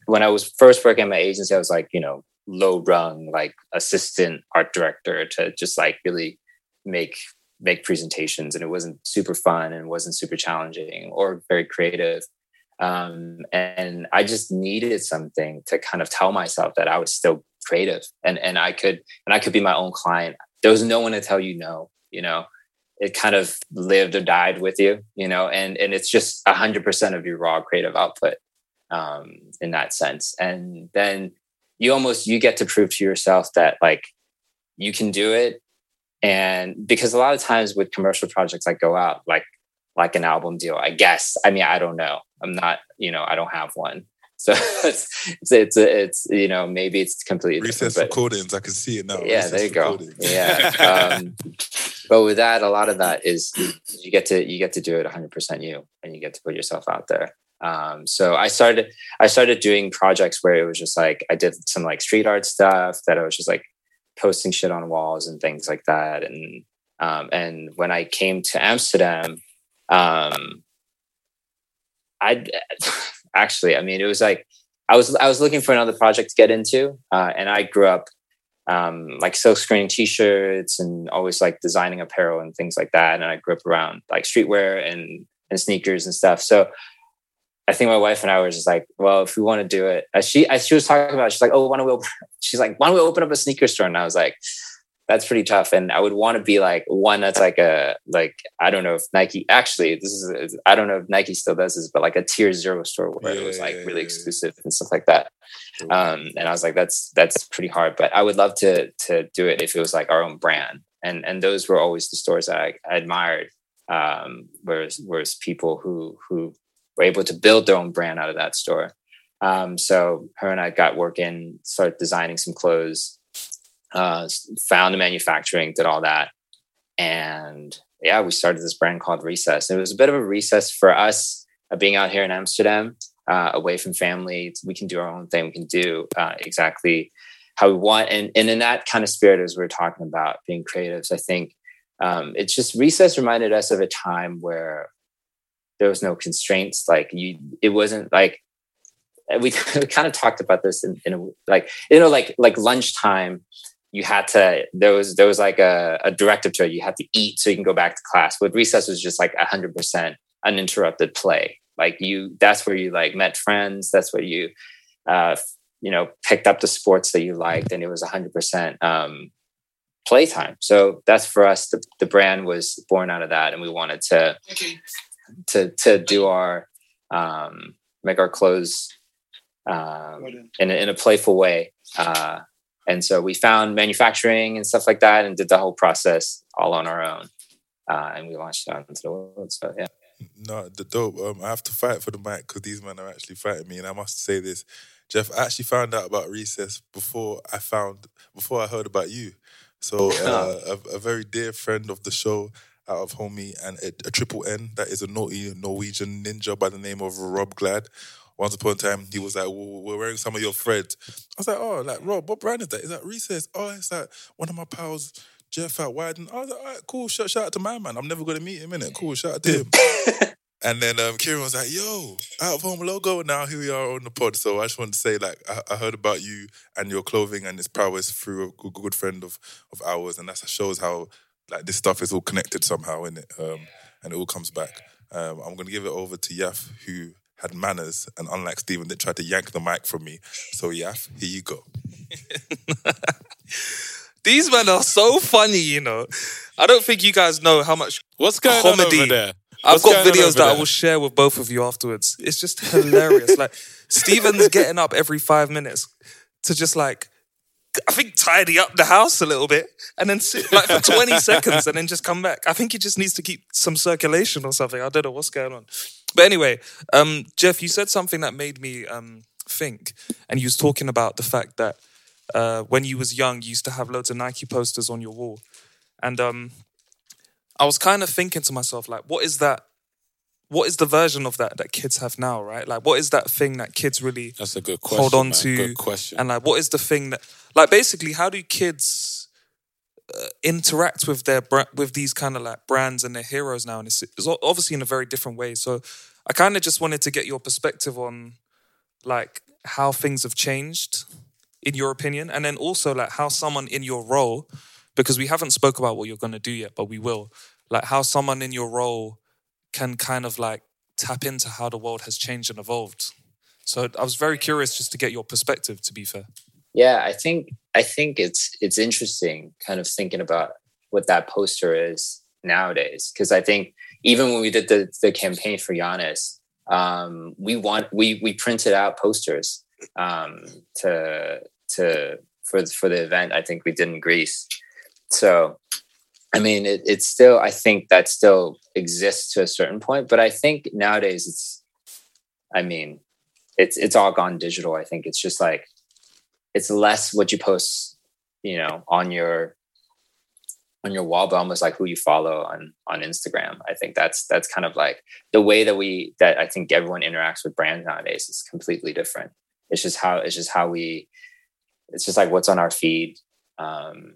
when i was first working at my agency i was like you know low rung like assistant art director to just like really make make presentations and it wasn't super fun and wasn't super challenging or very creative um and i just needed something to kind of tell myself that i was still creative and and i could and i could be my own client there was no one to tell you no you know it kind of lived or died with you, you know, and and it's just a hundred percent of your raw creative output um, in that sense. And then you almost you get to prove to yourself that like you can do it. And because a lot of times with commercial projects I go out, like like an album deal, I guess. I mean, I don't know. I'm not, you know, I don't have one. So it's it's it's, it's you know maybe it's completely Recess recordings, I can see it now. yeah, Recess there you go. Yeah. Um, but with that, a lot of that is you get to you get to do it 100% you, and you get to put yourself out there. Um, so I started I started doing projects where it was just like I did some like street art stuff that I was just like posting shit on walls and things like that. And um, and when I came to Amsterdam, um, I actually, I mean, it was like I was I was looking for another project to get into, uh, and I grew up um, like silk screen t-shirts and always like designing apparel and things like that. And I grew up around like streetwear and and sneakers and stuff. So I think my wife and I were just like, well, if we want to do it, as she as she was talking about, it, she's like, oh, why don't we? Open, she's like, why don't we open up a sneaker store? And I was like, that's pretty tough. And I would want to be like one that's like a like I don't know if Nike actually this is I don't know if Nike still does this, but like a tier zero store where it was like really exclusive and stuff like that. Um, and I was like, that's that's pretty hard, but I would love to to do it if it was like our own brand. And and those were always the stores that I, I admired. Um, whereas whereas people who who were able to build their own brand out of that store. Um, so her and I got working, started designing some clothes, uh, found the manufacturing, did all that, and yeah, we started this brand called Recess. It was a bit of a recess for us uh, being out here in Amsterdam, uh, away from family. We can do our own thing. We can do uh, exactly how we want, and and in that kind of spirit, as we are talking about being creatives, I think um, it's just Recess reminded us of a time where there was no constraints. Like you, it wasn't like we, we kind of talked about this in, in a, like you know like like lunchtime you had to there was there was like a, a directive to it. You had to eat so you can go back to class. But recess was just like 100% uninterrupted play. Like you that's where you like met friends. That's where you uh you know picked up the sports that you liked and it was 100% um playtime. So that's for us the, the brand was born out of that and we wanted to to to do our um make our clothes um, in, a, in a playful way. Uh, and so we found manufacturing and stuff like that and did the whole process all on our own. Uh, and we launched it out into the world. So, yeah. No, the dope. Um, I have to fight for the mic because these men are actually fighting me, and I must say this, Jeff. I actually found out about recess before I found before I heard about you. So uh, a, a very dear friend of the show out of homie and a, a triple N that is a naughty Norwegian ninja by the name of Rob Glad. Once upon a time, he was like, "We're wearing some of your threads." I was like, "Oh, like Rob, what brand is that? Is that Recess? Oh, it's like one of my pals, Jeff out Wieden." I was like, "All right, cool. Shout, shout out to my man. I'm never gonna meet him in it. Cool. Shout out to him." and then um, Kieran was like, "Yo, out of home logo." Now here we are on the pod. So I just wanted to say, like, I, I heard about you and your clothing and its prowess through a good, good friend of of ours, and that shows how like this stuff is all connected somehow in it, um, and it all comes back. Um, I'm gonna give it over to Yaf, who had manners, and unlike Stephen, that tried to yank the mic from me. So Yaf, here you go. These men are so funny, you know. I don't think you guys know how much What's going on comedy. over there? I've got videos over that I will share with both of you afterwards. It's just hilarious. like Steven's getting up every five minutes to just like I think tidy up the house a little bit and then sit like for 20 seconds and then just come back. I think he just needs to keep some circulation or something. I don't know what's going on. But anyway, um, Jeff, you said something that made me um, think, and you was talking about the fact that uh, when you was young, you used to have loads of Nike posters on your wall, and um, I was kind of thinking to myself, like, what is that? What is the version of that that kids have now, right? Like, what is that thing that kids really That's a good question, hold on man. to? Good question. And like, what is the thing that, like, basically, how do kids uh, interact with their with these kind of like brands and their heroes now? And it's, it's obviously in a very different way. So, I kind of just wanted to get your perspective on like how things have changed in your opinion, and then also like how someone in your role, because we haven't spoke about what you're going to do yet, but we will. Like how someone in your role can kind of like tap into how the world has changed and evolved. So I was very curious just to get your perspective. To be fair. Yeah, I think I think it's it's interesting kind of thinking about what that poster is nowadays because I think even when we did the the campaign for Giannis, um, we want we we printed out posters um, to to for for the event. I think we did in Greece. So, I mean, it, it's still I think that still exists to a certain point, but I think nowadays it's. I mean, it's it's all gone digital. I think it's just like it's less what you post, you know, on your on your wall, but almost like who you follow on on Instagram. I think that's that's kind of like the way that we that I think everyone interacts with brands nowadays is completely different. It's just how it's just how we it's just like what's on our feed um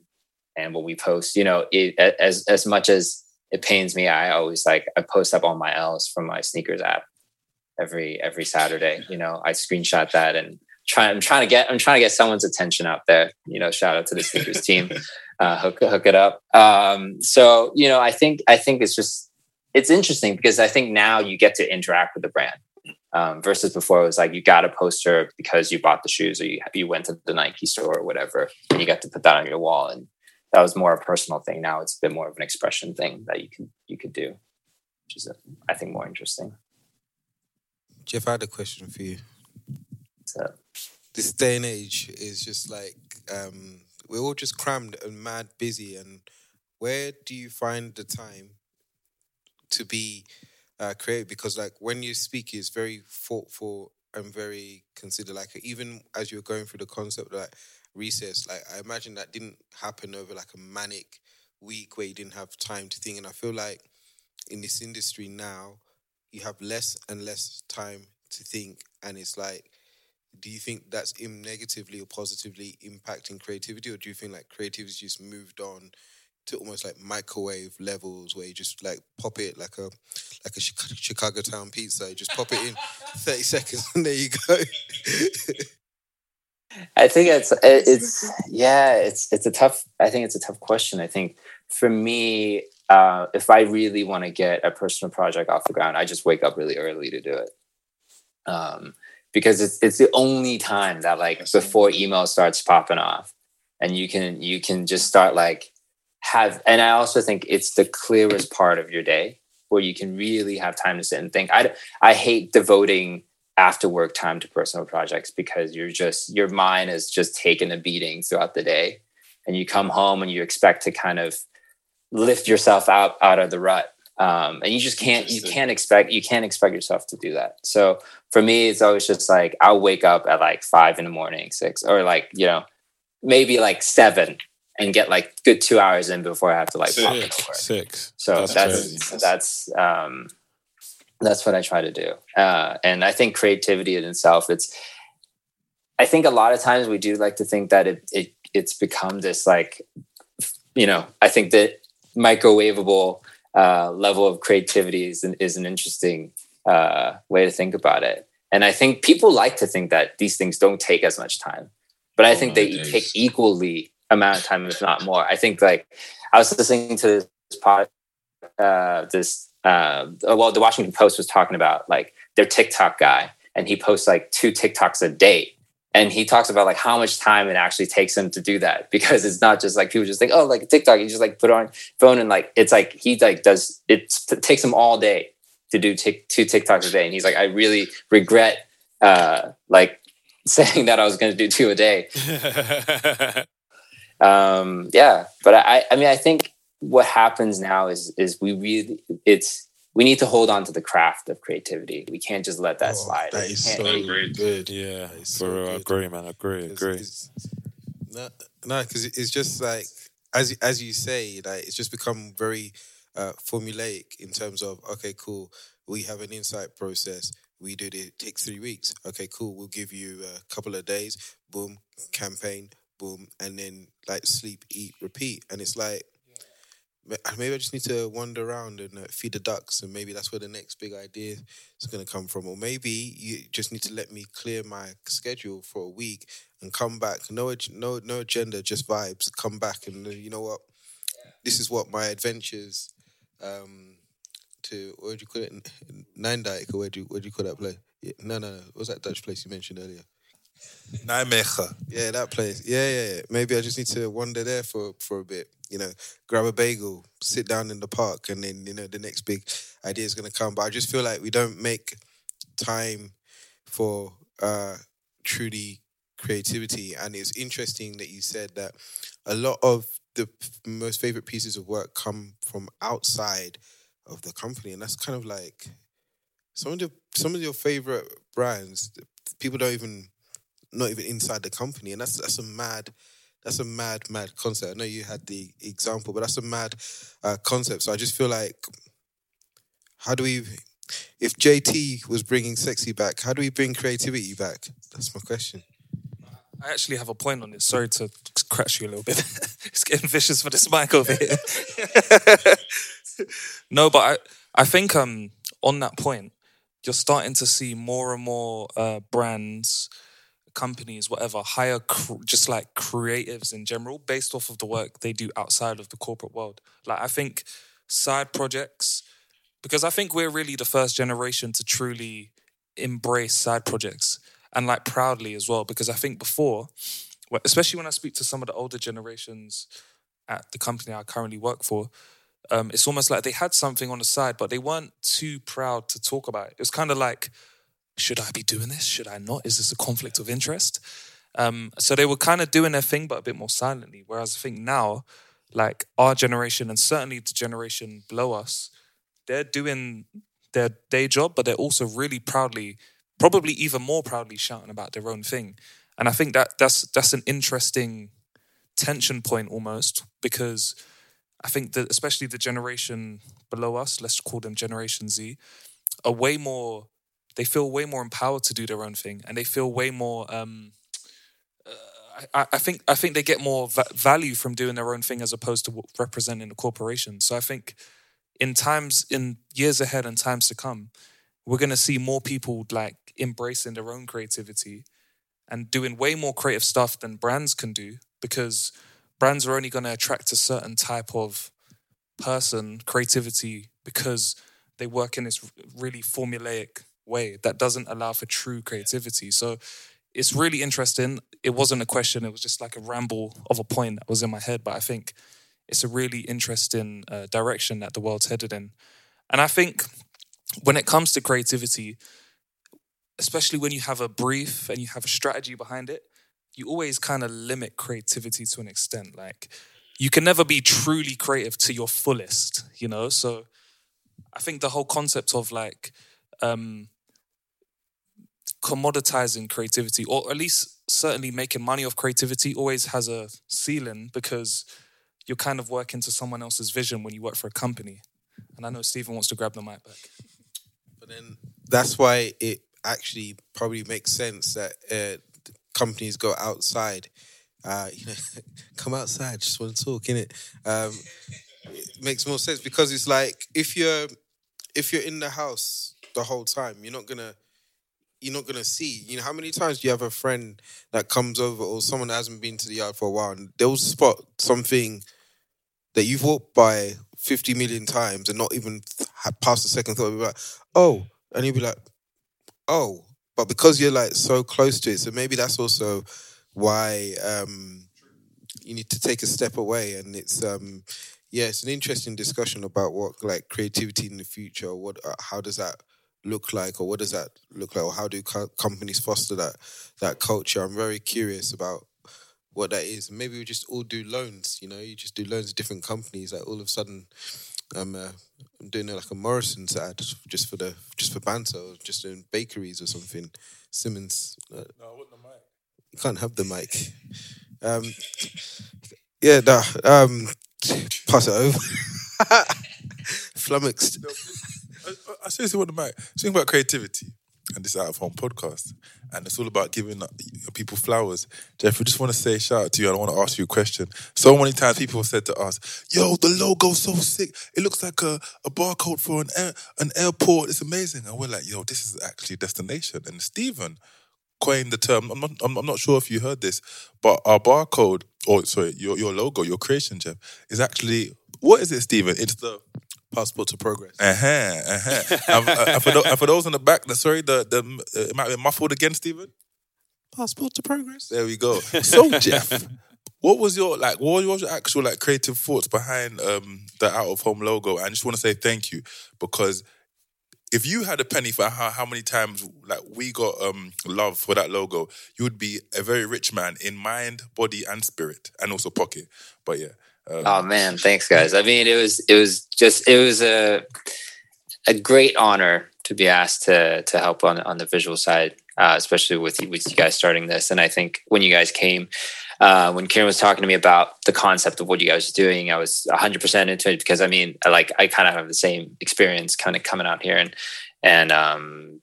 and what we post. You know, it, as as much as it pains me, I always like I post up all my L's from my sneakers app every every Saturday. You know, I screenshot that and try. I'm trying to get I'm trying to get someone's attention out there. You know, shout out to the sneakers team. Uh, hook hook it up. Um, so you know, I think I think it's just it's interesting because I think now you get to interact with the brand. Um, versus before it was like you got a poster because you bought the shoes or you you went to the Nike store or whatever and you got to put that on your wall and that was more a personal thing. Now it's a bit more of an expression thing that you can you could do, which is I think more interesting. Jeff, I had a question for you. So This day and age is just like um, we're all just crammed and mad busy. And where do you find the time to be uh, creative? Because like when you speak, it's very thoughtful and very considered. Like even as you're going through the concept, like recess, like I imagine that didn't happen over like a manic week where you didn't have time to think. And I feel like in this industry now, you have less and less time to think, and it's like do you think that's im- negatively or positively impacting creativity or do you think like creativity just moved on to almost like microwave levels where you just like pop it like a like a chicago town pizza you just pop it in 30 seconds and there you go I think it's it's yeah it's it's a tough I think it's a tough question. I think for me, uh, if I really want to get a personal project off the ground, I just wake up really early to do it. Um, because it's it's the only time that like before email starts popping off, and you can you can just start like have. And I also think it's the clearest part of your day where you can really have time to sit and think. I I hate devoting after work time to personal projects because you're just your mind is just taking a beating throughout the day and you come home and you expect to kind of lift yourself out out of the rut um, and you just can't you can't expect you can't expect yourself to do that so for me it's always just like i'll wake up at like five in the morning six or like you know maybe like seven and get like good two hours in before I have to like pop into Six. work. Six. So That's that's crazy. that's um, that's what I try to do. Uh, and I think creativity in itself, it's. I think a lot of times we do like to think that it it it's become this like, you know, I think that microwavable uh, level of creativity is an, is an interesting uh, way to think about it. And I think people like to think that these things don't take as much time, but I Oh, think they nowadays. take equally amount of time, if not more. I think like I was listening to this pod, uh, this uh, well, the Washington Post was talking about like their TikTok guy, and he posts like two TikToks a day. And he talks about like how much time it actually takes him to do that because it's not just like people just think, oh, like TikTok, you just like put on phone and like it's like he like does it takes him all day to do tic- two TikToks a day. And he's like, I really regret uh like saying that I was gonna do two a day. um yeah but i i mean i think what happens now is is we really it's we need to hold on to the craft of creativity we can't just let that slide That We is so good. Yeah, That is for real. I agree, man. I agree. Agree. No, no, because it's just like as as you say, like it's just become very uh, formulaic in terms of okay, cool. We have an insight process. We do it. It takes three weeks. Okay, cool. We'll give you a couple of days. Boom, campaign. Boom, and then like sleep, eat, repeat. And it's like ma- maybe I just need to wander around and uh, feed the ducks, and maybe that's where the next big idea is going to come from. Or maybe you just need to let me clear my schedule for a week and come back. No, no, no agenda, just vibes. Come back, and uh, you know what? This is what my adventures. Um, to what would you call it? N- Nijndijk, or where do you, do you call that place? No, no, no. What was that Dutch place you mentioned earlier? Nijmegen. Yeah, that place. Yeah, yeah, yeah. Maybe I just need to wander there for for a bit. You know, grab a bagel, sit down in the park, and then you know the next big idea is gonna come. But I just feel like we don't make time for uh truly creativity. And it's interesting that you said that a lot of the most favorite pieces of work come from outside of the company, and that's kind of like some of the some of your favorite brands. People don't even not even inside the company, and that's that's a mad. That's a mad, mad concept. I know you had the example, but that's a mad uh, concept. So I just feel like, how do we, if JT was bringing sexy back, how do we bring creativity back? That's my question. I actually have a point on this. Sorry to crash you a little bit. it's getting vicious for this mic over here. no, but I, I think um on that point, you're starting to see more and more uh, brands, companies, whatever, hire cr- just like creatives in general based off of the work they do outside of the corporate world. Like I think side projects, because I think we're really the first generation to truly embrace side projects and like proudly as well. Because I think before, especially when I speak to some of the older generations at the company I currently work for, um, it's almost like they had something on the side, but they weren't too proud to talk about it. It was kind of like, should I be doing this? Should I not? Is this a conflict of interest? Um, so they were kind of doing their thing, but a bit more silently. Whereas I think now, like our generation and certainly the generation below us, they're doing their day job, but they're also really proudly, probably even more proudly shouting about their own thing. And I think that that's that's an interesting tension point almost because I think that especially the generation below us, let's call them Generation Z, are way more. They feel way more empowered to do their own thing, and they feel way more. Um, uh, I, I think I think they get more va- value from doing their own thing as opposed to representing a corporation. So I think in times in years ahead and times to come, we're gonna see more people like embracing their own creativity and doing way more creative stuff than brands can do because brands are only going to attract a certain type of person creativity because they work in this really formulaic way that doesn't allow for true creativity so it's really interesting it wasn't a question it was just like a ramble of a point that was in my head but i think it's a really interesting uh, direction that the world's headed in and i think when it comes to creativity especially when you have a brief and you have a strategy behind it, you always kind of limit creativity to an extent. Like you can never be truly creative to your fullest, you know? So I think the whole concept of like um commoditizing creativity, or at least certainly making money off creativity, always has a ceiling because you're kind of working to someone else's vision when you work for a company. And I know Stephen wants to grab the mic back. But then that's why it actually probably makes sense that uh, companies go outside. Uh, you know, come outside, just want to talk, innit? Um, it makes more sense because it's like if you're if you're in the house the whole time, you're not gonna you're not gonna see. You know, how many times do you have a friend that comes over or someone that hasn't been to the yard for a while and they'll spot something that you've walked by 50 million times and not even passed a second thought, be like, oh, and you'll be like, oh, but because you're like so close to it, so maybe that's also why um, you need to take a step away. And it's um, yeah, it's an interesting discussion about what like creativity in the future. What, uh, how does that look like, or what does that look like, or how do co- companies foster that that culture? I'm very curious about what that is. Maybe we just all do loans. You know, you just do loans to different companies. Like all of a sudden, I'm, uh, I'm doing like a Morrison's ad just for the just for banter, or just doing bakeries or something. Simmons. Uh, No, I want the mic. you can't have the mic. Um, yeah, nah, um, pass it over. Flummoxed. I, I seriously want to mic. Speaking about creativity and this out of home podcast, and it's all about giving uh, people flowers. Jeff, I just want to say shout out to you. I want to ask you a question. So many times people have said to us, "Yo, the logo's so sick. It looks like a, a barcode for an air, an airport. It's amazing." And we're like, "Yo, this is actually a destination." And Stephen coined the term. I'm not. I'm, I'm not sure if you heard this, but our barcode, or sorry, your your logo, your creation, Jeff, is actually what is it, Stephen? It's the passport to progress. Uh-huh, uh-huh. and, uh, for and for those in the back, the, sorry, the, the uh, it might be muffled again, Stephen. Passport to progress. There we go. So, Jeff, what was your like? What was your actual like creative thoughts behind um, the out of home logo? And I just want to say thank you because if you had a penny for how, how many times like we got um, love for that logo, you would be a very rich man in mind, body, and spirit, and also pocket. But yeah. Um, Oh man, thanks guys. I mean, it was it was just it was a a great honor to be asked to to help on on the visual side, uh, especially with with you guys starting this. And I think when you guys came, uh, when Kieran was talking to me about the concept of what you guys were doing, I was 100 percent into it because I mean, I like I kind of have the same experience, kind of coming out here and and um,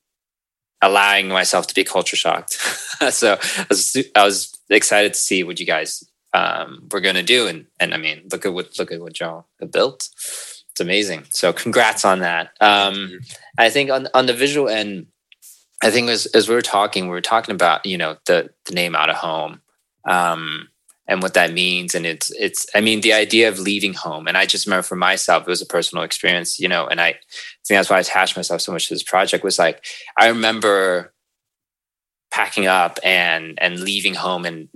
allowing myself to be culture shocked. so I was I was excited to see what you guys um, were going to do, and and I mean, look at what look at what y'all have built. It's amazing. So congrats on that. Um, I think on on the visual end, I think as as we were talking, we were talking about you know the the name out of home. Um, and what that means and it's it's i mean the idea of leaving home and i just remember for myself it was a personal experience you know and i, i think that's why i attached myself so much to this project was like i remember packing up and and leaving home and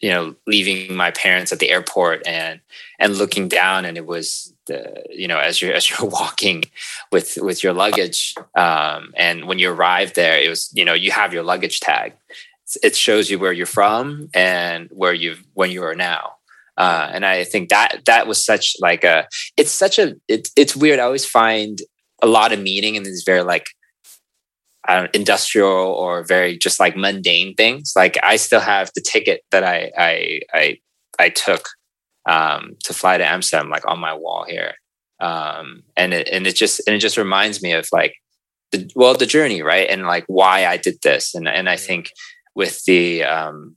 you know leaving my parents at the airport and and looking down and it was the you know as you're as you're walking with with your luggage um and when you arrive there it was you know you have your luggage tag it shows you where you're from and where you when you are now uh, and I think that that was such like a it's such a it, it's weird. I always find a lot of meaning in these very like I don't industrial or very just like mundane things. Like I still have the ticket that I I I, I took um, to fly to Amsterdam like on my wall here, um, and it and it just and it just reminds me of like the well the journey right? And like why I did this. And and I think with the um,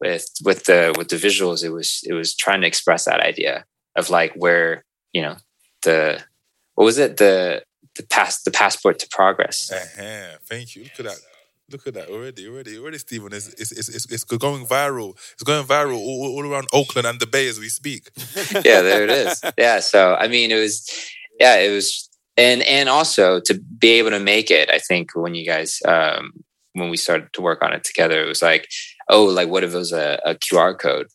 with with the with the visuals it was it was trying to express that idea of like where you know the what was it? The the pass the passport to progress uh-huh. Thank you. Look at that. Look at that already, already, already, Stephen. It's, it's, it's, it's, it's going viral. It's going viral all, all around Oakland and the Bay as we speak. yeah there it is yeah so i mean it was yeah it was and and also to be able to make it i think when you guys um when we started to work on it together it was like oh like what if it was a, a qr code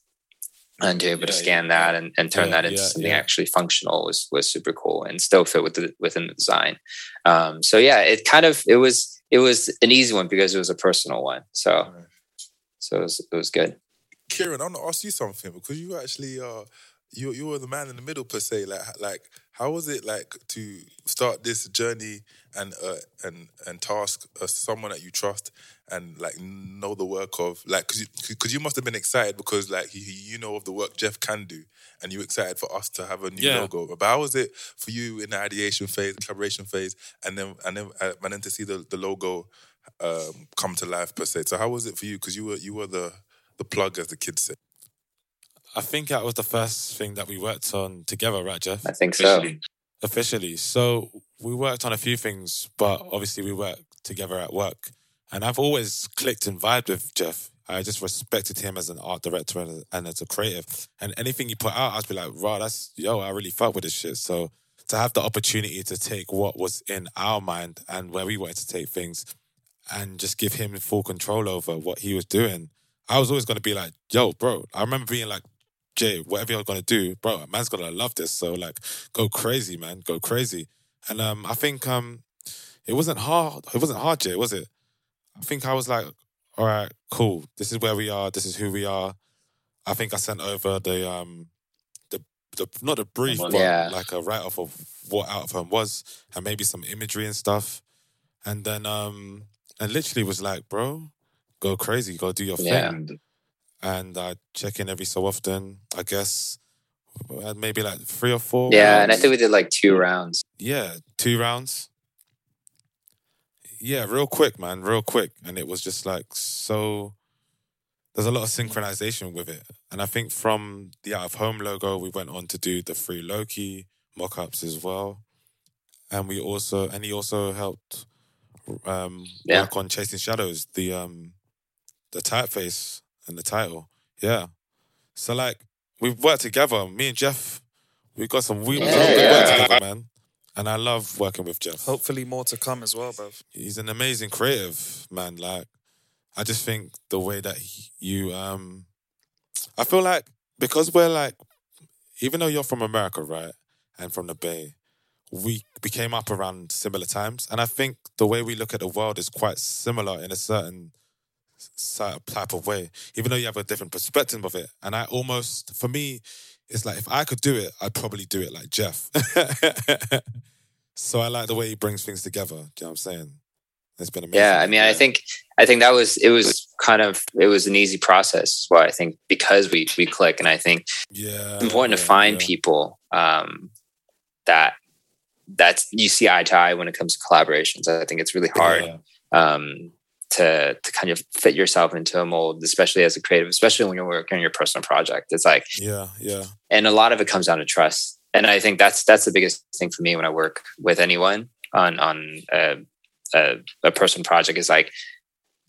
and to be able to scan that and, and turn Yeah, that into yeah, something yeah. actually functional was was super cool and still fit with the within the design. Um so yeah it kind of it was it was an easy one because it was a personal one. So so it was, it was good. Kieran, I want to ask you something because you actually uh you you were the man in the middle per se. Like like how was it like to start this journey and uh, and and task uh, someone that you trust and like know the work of like because you, 'cause you must have been excited because like you, you know of the work Jeff can do and you excited for us to have a new Yeah. logo. But how was it for you in the ideation phase, collaboration phase, and then and then uh, and then to see the the logo um, come to life per se? So how was it for you? Because you were you were the the plug as the kids say. I think that was the first thing that we worked on together, right, Jeff? I think so. Officially. So we worked on a few things, but obviously we worked together at work. And I've always clicked and vibed with Jeff. I just respected him as an art director and, and as a creative. And anything he put out, I'd be like, wow, that's, yo, I really fuck with this shit. So to have the opportunity to take what was in our mind and where we wanted to take things and just give him full control over what he was doing, I was always going to be like, yo, bro, I remember being like, Jay, whatever you're gonna do, bro, a man's gonna love this. So like, go crazy, man, go crazy. And um, I think um, it wasn't hard. It wasn't hard, Jay, was it? I think I was like, all right, cool. This is where we are. This is who we are. I think I sent over the um, the the not a brief, but Yeah. like a write off of what Out of Home was, and maybe some imagery and stuff. And then um, and literally was like, bro, go crazy, go do your Yeah. thing and I check in every so often. I guess uh, maybe like three or four. Yeah, and I think we did like two rounds. yeah, two rounds. Yeah, real quick, man, real quick, and it was just like so. There's a lot of synchronization with it, and I think from the out of home logo, we went on to do the free Loki mock-ups as well, and we also and he also helped um, Yeah. work on Chasing Shadows, the um, the typeface and the title. Yeah. So like we've worked together. Me and Jeff, we got some we we've done work together, man. And I love working with Jeff. Hopefully, more to come as well, bruv. He's an amazing creative man. Like I just think the way that he, you um I feel like because we're like even though you're from America, right? And from the Bay, we we came up around similar times. And I think the way we look at the world is quite similar in a certain si- type of way, even though you have a different perspective of it. And I almost, for me, it's like if I could do it, I'd probably do it like Jeff. so I like the way he brings things together. Do you know what I'm saying? It's been amazing. Yeah, I mean, I think I think that was it was kind of it was an easy process. Well, I think because we we click, and I think yeah, it's important to find people um, that that's you see eye to eye when it comes to collaborations. I think it's really hard um, to to kind of fit yourself into a mold, especially as a creative, especially when you're working on your personal project. It's like Yeah, yeah. and a lot of it comes down to trust and i think that's that's the biggest thing for me when i work with anyone on on a, a, a person project is like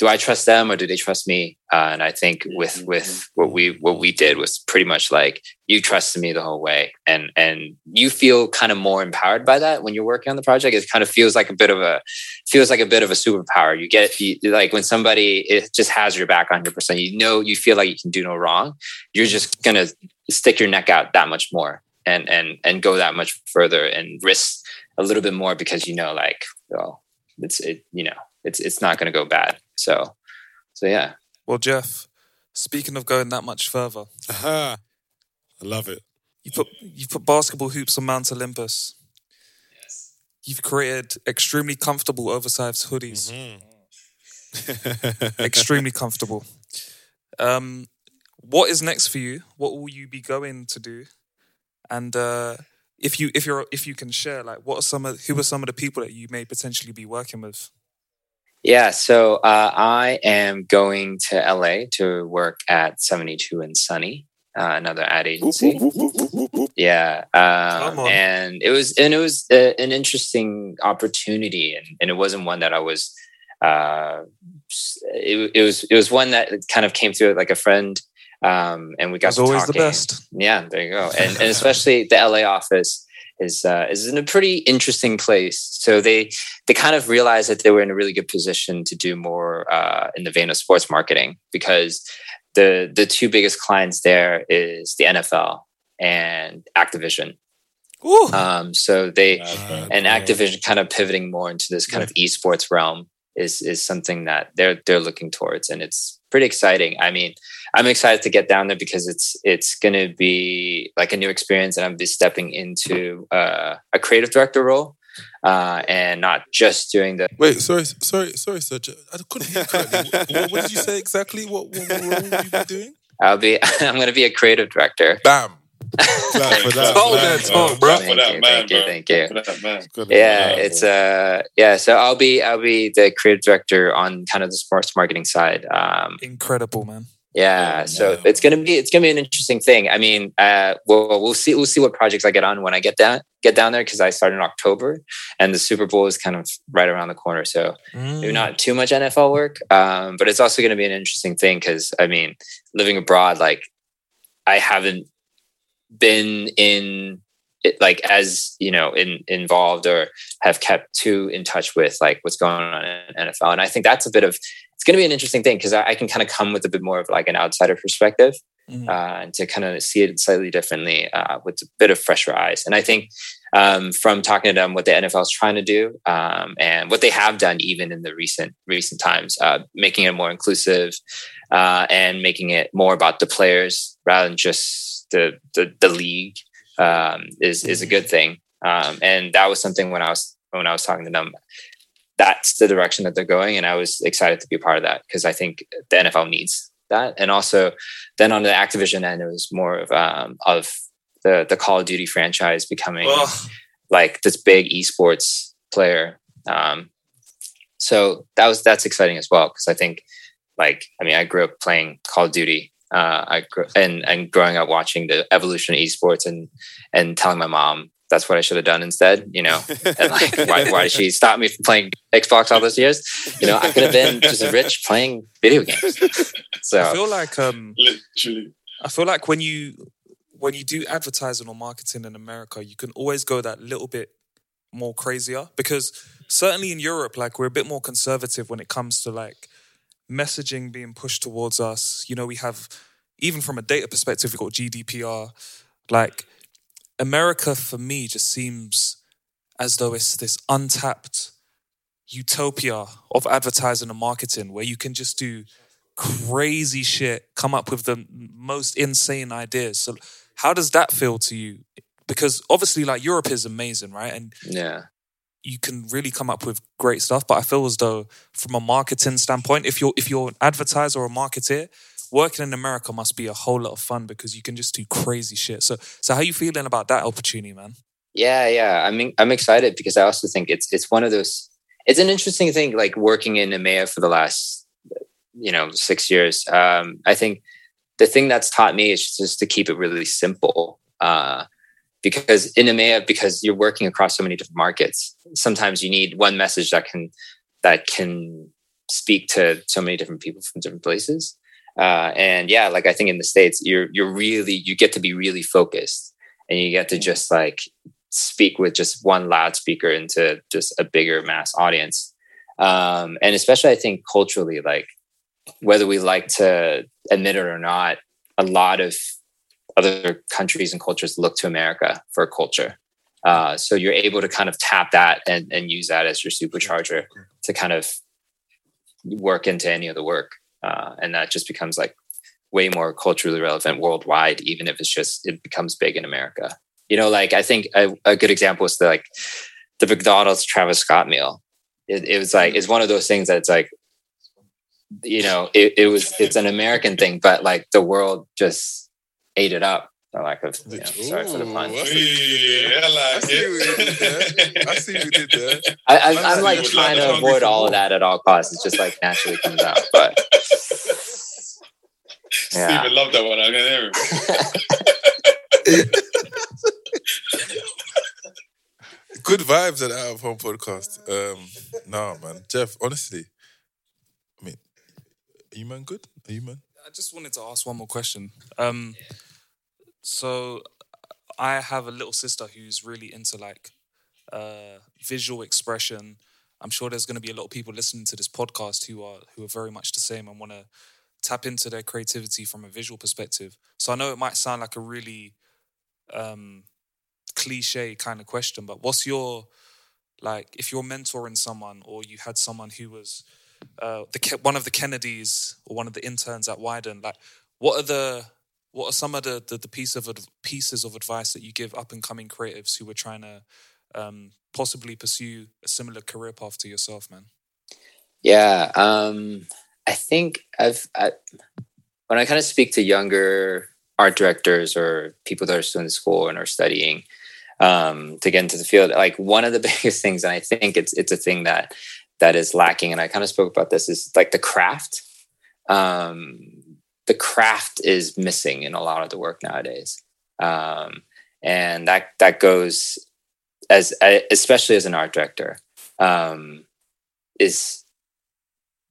do i trust them or do they trust me? Uh, and i think with with what we what we did was pretty much like you trusted me the whole way. And and you feel kind of more empowered by that when you're working on the project. It kind of feels like a bit of a feels like a bit of a superpower. You get you, like when somebody it just has your back 100% you know you feel like you can do no wrong. You're just gonna stick your neck out that much more and and and go that much further and risk a little bit more because you know like well it's it you know it's it's not going to go bad so so yeah Well, Jeff, speaking of going that much further, Aha. I love it. you put you put basketball hoops on Mount Olympus. Yes. You've created extremely comfortable oversized hoodies. extremely comfortable. Um, what is next for you? What will you be going to do? And uh, if you if you're if you can share, like, what are some of who are some of the people that you may potentially be working with? Yeah so uh, i am going to la to work at 72 and sunny uh, another ad agency. yeah um, and it was and it was uh an interesting opportunity and, and it wasn't one that i was uh, it, it was it was one that kind of came through like a friend um, and we got As always, the best. yeah there you go. And, and especially the la office is uh, is in a pretty interesting place. So they they kind of realized that they were in a really good position to do more uh, in the vein of sports marketing because the the two biggest clients there is the NFL and Activision. Um, so they and Activision kind of pivoting more into this kind of esports realm is is something that they're they're looking towards, and it's pretty exciting. I mean, I'm excited to get down there because it's it's going to be like a new experience, and I'm be stepping into uh, a creative director role, uh, and not just doing the. Wait, sorry, sorry, sorry, sir. I couldn't hear correctly. what, what, did you say exactly? What, what, what role will you be doing? I'll be. I'm going to be a creative director. Bam. Clap for that. Hold man, that bro. talk, bro. Clap for that, man, Thank you, bro. thank you. For that, man. yeah it's uh yeah so i'll be i'll be the creative director on kind of the sports marketing side um Incredible, man. yeah so it's gonna be it's gonna be an interesting thing i mean uh well we'll see we'll see what projects i get on when i get down get down there because i start in october and the super bowl is kind of right around the corner so maybe not too much nfl work um but it's also gonna be an interesting thing because i mean living abroad like i haven't been in it, like as you know in, involved or have kept too in touch with like what's going on in NFL and I think that's a bit of it's going to be an interesting thing because I, I can kind of come with a bit more of like an outsider perspective Mhm. uh, and to kind of see it slightly differently uh, with a bit of fresher eyes and I think um, from talking to them what the NFL is trying to do um, and what they have done even in the recent recent times uh, making it more inclusive uh, and making it more about the players rather than just the the, the league um, is is a good thing. Um, and that was something when I was when I was talking to them. That's the direction that they're going, and I was excited to be a part of that because I think the NFL needs that. And also, then on the Activision end, it was more of um, of the the Call of Duty franchise becoming like this big esports player. Um, so that was that's exciting as well because I think like I mean I grew up playing Call of Duty. Uh, I grew, and and growing up watching the evolution of esports and and telling my mom that's what I should have done instead. You know, and like why why did she stop me from playing Xbox all those years? You know, I could have been just rich playing video games. So I feel like um Literally. I feel like when you when you do advertising or marketing in America, you can always go that little bit more crazier because certainly in Europe, like we're a bit more conservative when it comes to like messaging being pushed towards us. You know, we have even from a data perspective, we've got GDPR. Like America for me just seems as though it's this untapped utopia of advertising and marketing where you can just do crazy shit, come up with the most insane ideas. So, how does that feel to you? Because obviously, like Europe is amazing, right? And yeah, you can really come up with great stuff. But I feel as though, from a marketing standpoint, if you're if you're an advertiser or a marketer, working in America must be a whole lot of fun because you can just do crazy shit. So, so how you feeling about that opportunity, man? Yeah, yeah. I mean, I'm excited because I also think it's it's one of those. It's an interesting thing, like working in EMEA for the last, you know, six years. Um, I think the thing that's taught me is just to keep it really simple. Uh, because in EMEA, because you're working across so many different markets, sometimes you need one message that can that can speak to so many different people from different places. Uh, and yeah, like I think in the states, you're you're really you get to be really focused, and you get to just like speak with just one loudspeaker into just a bigger mass audience. Um, and especially, I think culturally, like whether we like to admit it or not, a lot of other countries and cultures look to America for culture. Uh, so you're able to kind of tap that and, and use that as your supercharger to kind of work into any of the work. Uh, and that just becomes like way more culturally relevant worldwide, even if it's just, it becomes big in America. You know, like I think a, a good example is the like the McDonald's Travis Scott meal. It, it was like, it's one of those things that it's like, you know, it, it was, it's an American thing, but like the world just ate it up. For lack of, you know, sorry for the pun. Yeah, I like it. I see you did there. I, I, I I'm see like trying to avoid all of that at all costs. It just like naturally comes out. But yeah, Steven loved that one. I can hear him. Good vibes at Out of Home podcast. Um, nah, man. Jeff, honestly, I mean, are you man good? Are you man? I just wanted to ask one more question. Um, so I have a little sister who's really into like uh, visual expression. I'm sure there's going to be a lot of people listening to this podcast who are who are very much the same and want to tap into their creativity from a visual perspective. So I know it might sound like a really um, cliche kind of question, but what's your like if you're mentoring someone or you had someone who was uh, the one of the Kennedys or one of the interns at Wieden. Like, what are the what are some of the the, the piece of pieces of advice that you give up and coming creatives who are trying to um, possibly pursue a similar career path to yourself, man? Yeah, um, I think I've I, when I kind of speak to younger art directors or people that are still in school and are studying um, to get into the field, like one of the biggest things, and I think it's it's a thing that that is lacking, and I kind of spoke about this is like the craft. Um, the craft is missing in a lot of the work nowadays, um, and that that goes as especially as an art director um, is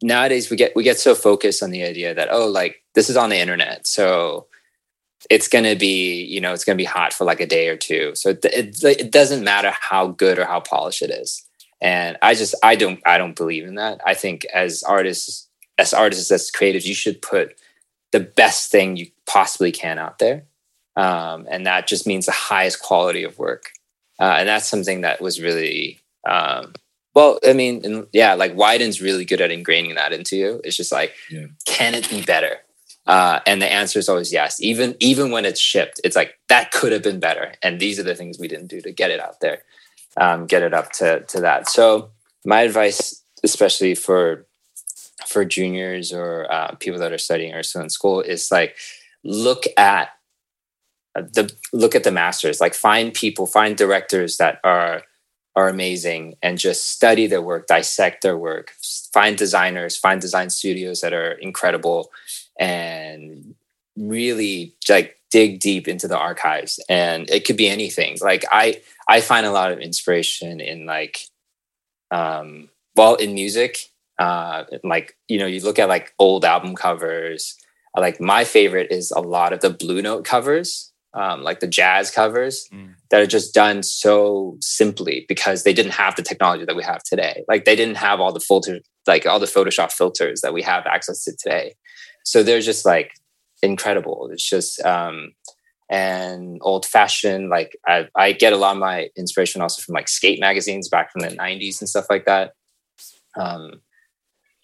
nowadays we get we get so focused on the idea that oh like this is on the internet so it's going to be you know it's going to be hot for like a day or two. So it, it, it doesn't matter how good or how polished it is and i just i don't i don't believe in that i think as artists as artists as creatives you should put the best thing you possibly can out there um, and that just means the highest quality of work uh, and that's something that was really um, well, I mean, and yeah, like Wieden's really good at ingraining that into you. It's just like, Yeah. can it be better? Uh, and the answer is always yes. Even even when it's shipped, it's like that could have been better. And these are the things we didn't do to get it out there, um, get it up to to that. So my advice, especially for for juniors or uh, people that are studying or still in school, is like look at the look at the masters. Like find people, find directors that are are amazing and just study their work, dissect their work, find designers, find design studios that are incredible and really like dig deep into the archives and it could be anything. Like I I find a lot of inspiration in like um well in music uh like you know you look at like old album covers like my favorite is a lot of the blue note covers um like the jazz covers that are just done so simply because they didn't have the technology that we have today. Like they didn't have all the filter, like all the Photoshop filters that we have access to today. So they're just like incredible. It's just um and old fashioned. Like I, I get a lot of my inspiration also from like skate magazines back from the '90s and stuff like that. Um,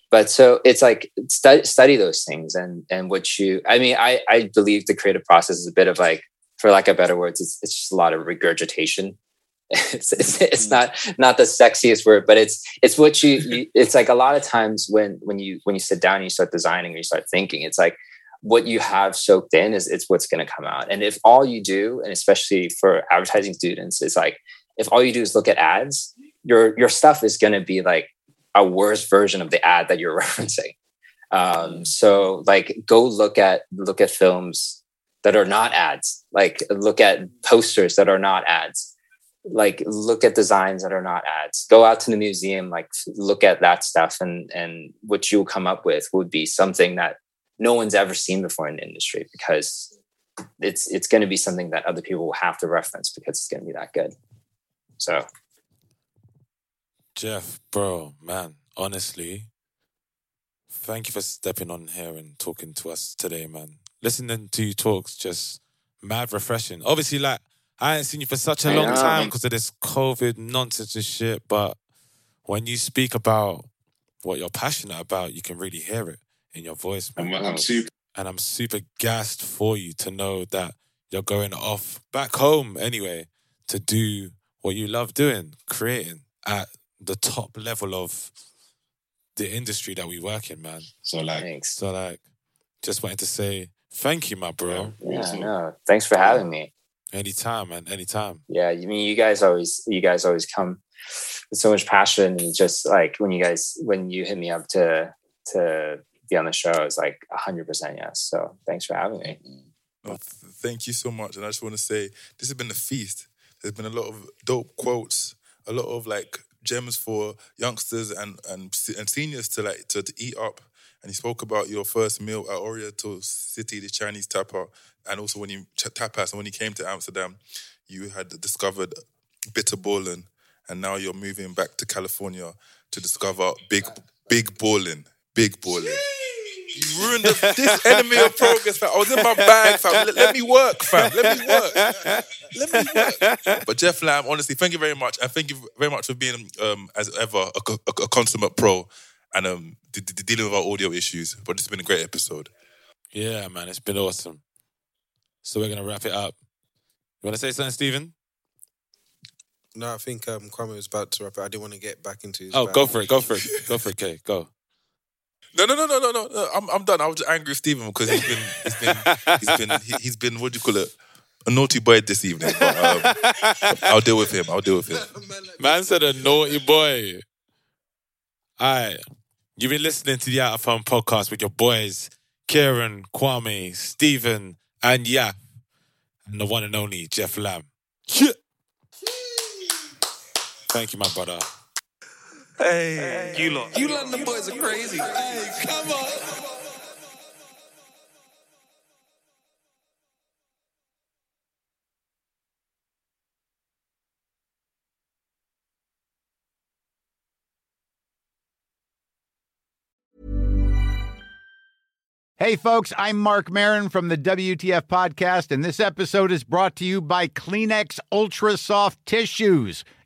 but so it's like study, study those things and and what you. I mean, I I believe the creative process is a bit of like for lack of better words, it's, it's just a lot of regurgitation. It's, it's, it's not not the sexiest word, but it's it's what you, you. It's like a lot of times when when you when you sit down and you start designing or you start thinking, it's like what you have soaked in is it's what's going to come out. And if all you do, and especially for advertising students, is like if all you do is look at ads, your your stuff is going to be like a worse version of the ad that you're referencing. Um, so like go look at look at films that are not ads like look at posters that are not ads like look at designs that are not ads go out to the museum like look at that stuff and and what you'll come up with would be something that no one's ever seen before in the industry because it's it's going to be something that other people will have to reference because it's going to be that good so Jeff, bro, man, honestly, thank you for stepping on here and talking to us today, man. Listening to you talks just mad refreshing. Obviously, like I ain't seen you for such a I long know. time because of this COVID nonsense and shit. But when you speak about what you're passionate about, you can really hear it in your voice, man. I'm- I'm super- and I'm super gassed for you to know that you're going off back home anyway to do what you love doing, creating at the top level of the industry that we work in, man. So like, Thanks. so like, just wanted to say thank you, my bro. yeah no thanks for having me Anytime, man. Anytime. yeah I mean you guys always you guys always come with so much passion and just like when you guys when you hit me up to to be on the show is like 100% yes so thanks for having me No, th- thank you so much. And I just want to say this has been a feast. There's been a lot of dope quotes, a lot of like gems for youngsters and and, and seniors to like to, to eat up. And you spoke about your first meal at Oriental City, the Chinese tapa, and also when you tapas. And when you came to Amsterdam, you had discovered bitterballen, and now you're moving back to California to discover big big balling, big balling. You ruined the, this enemy of progress, fam. I was in my bag, fam. Let, let me work, fam. Let me work. Let me work. But Jeff Lam, honestly, thank you very much. And thank you very much for being, um, as ever, a, a, a consummate pro. and um, d- d- dealing with our audio issues. But it's been a great episode. Yeah, man, it's been awesome. So we're gonna wrap it up. You wanna say something, Stephen? No, I think um, Kwame was about to wrap it. I didn't want to get back into his. Oh, bag. go for it, go for it, go for it, Kay, go. No, no, no, no, no, no. I'm, I'm done. I was just angry with Stephen because he's been, he's been, he's been, he, he's been. What do you call it? A naughty boy this evening. But, um, I'll deal with him. I'll deal with him. Man said a naughty boy. All right. You've been listening to the Out of Home podcast with your boys, Kieran, Kwame, Stephen, and yeah, and the one and only Jeff Lam. Thank you, my brother. Hey, you lot. You London boys are crazy. Hey, come on. Hey, folks, I'm Marc Maron from the WTF Podcast, and this episode is brought to you by Kleenex Ultra Soft Tissues,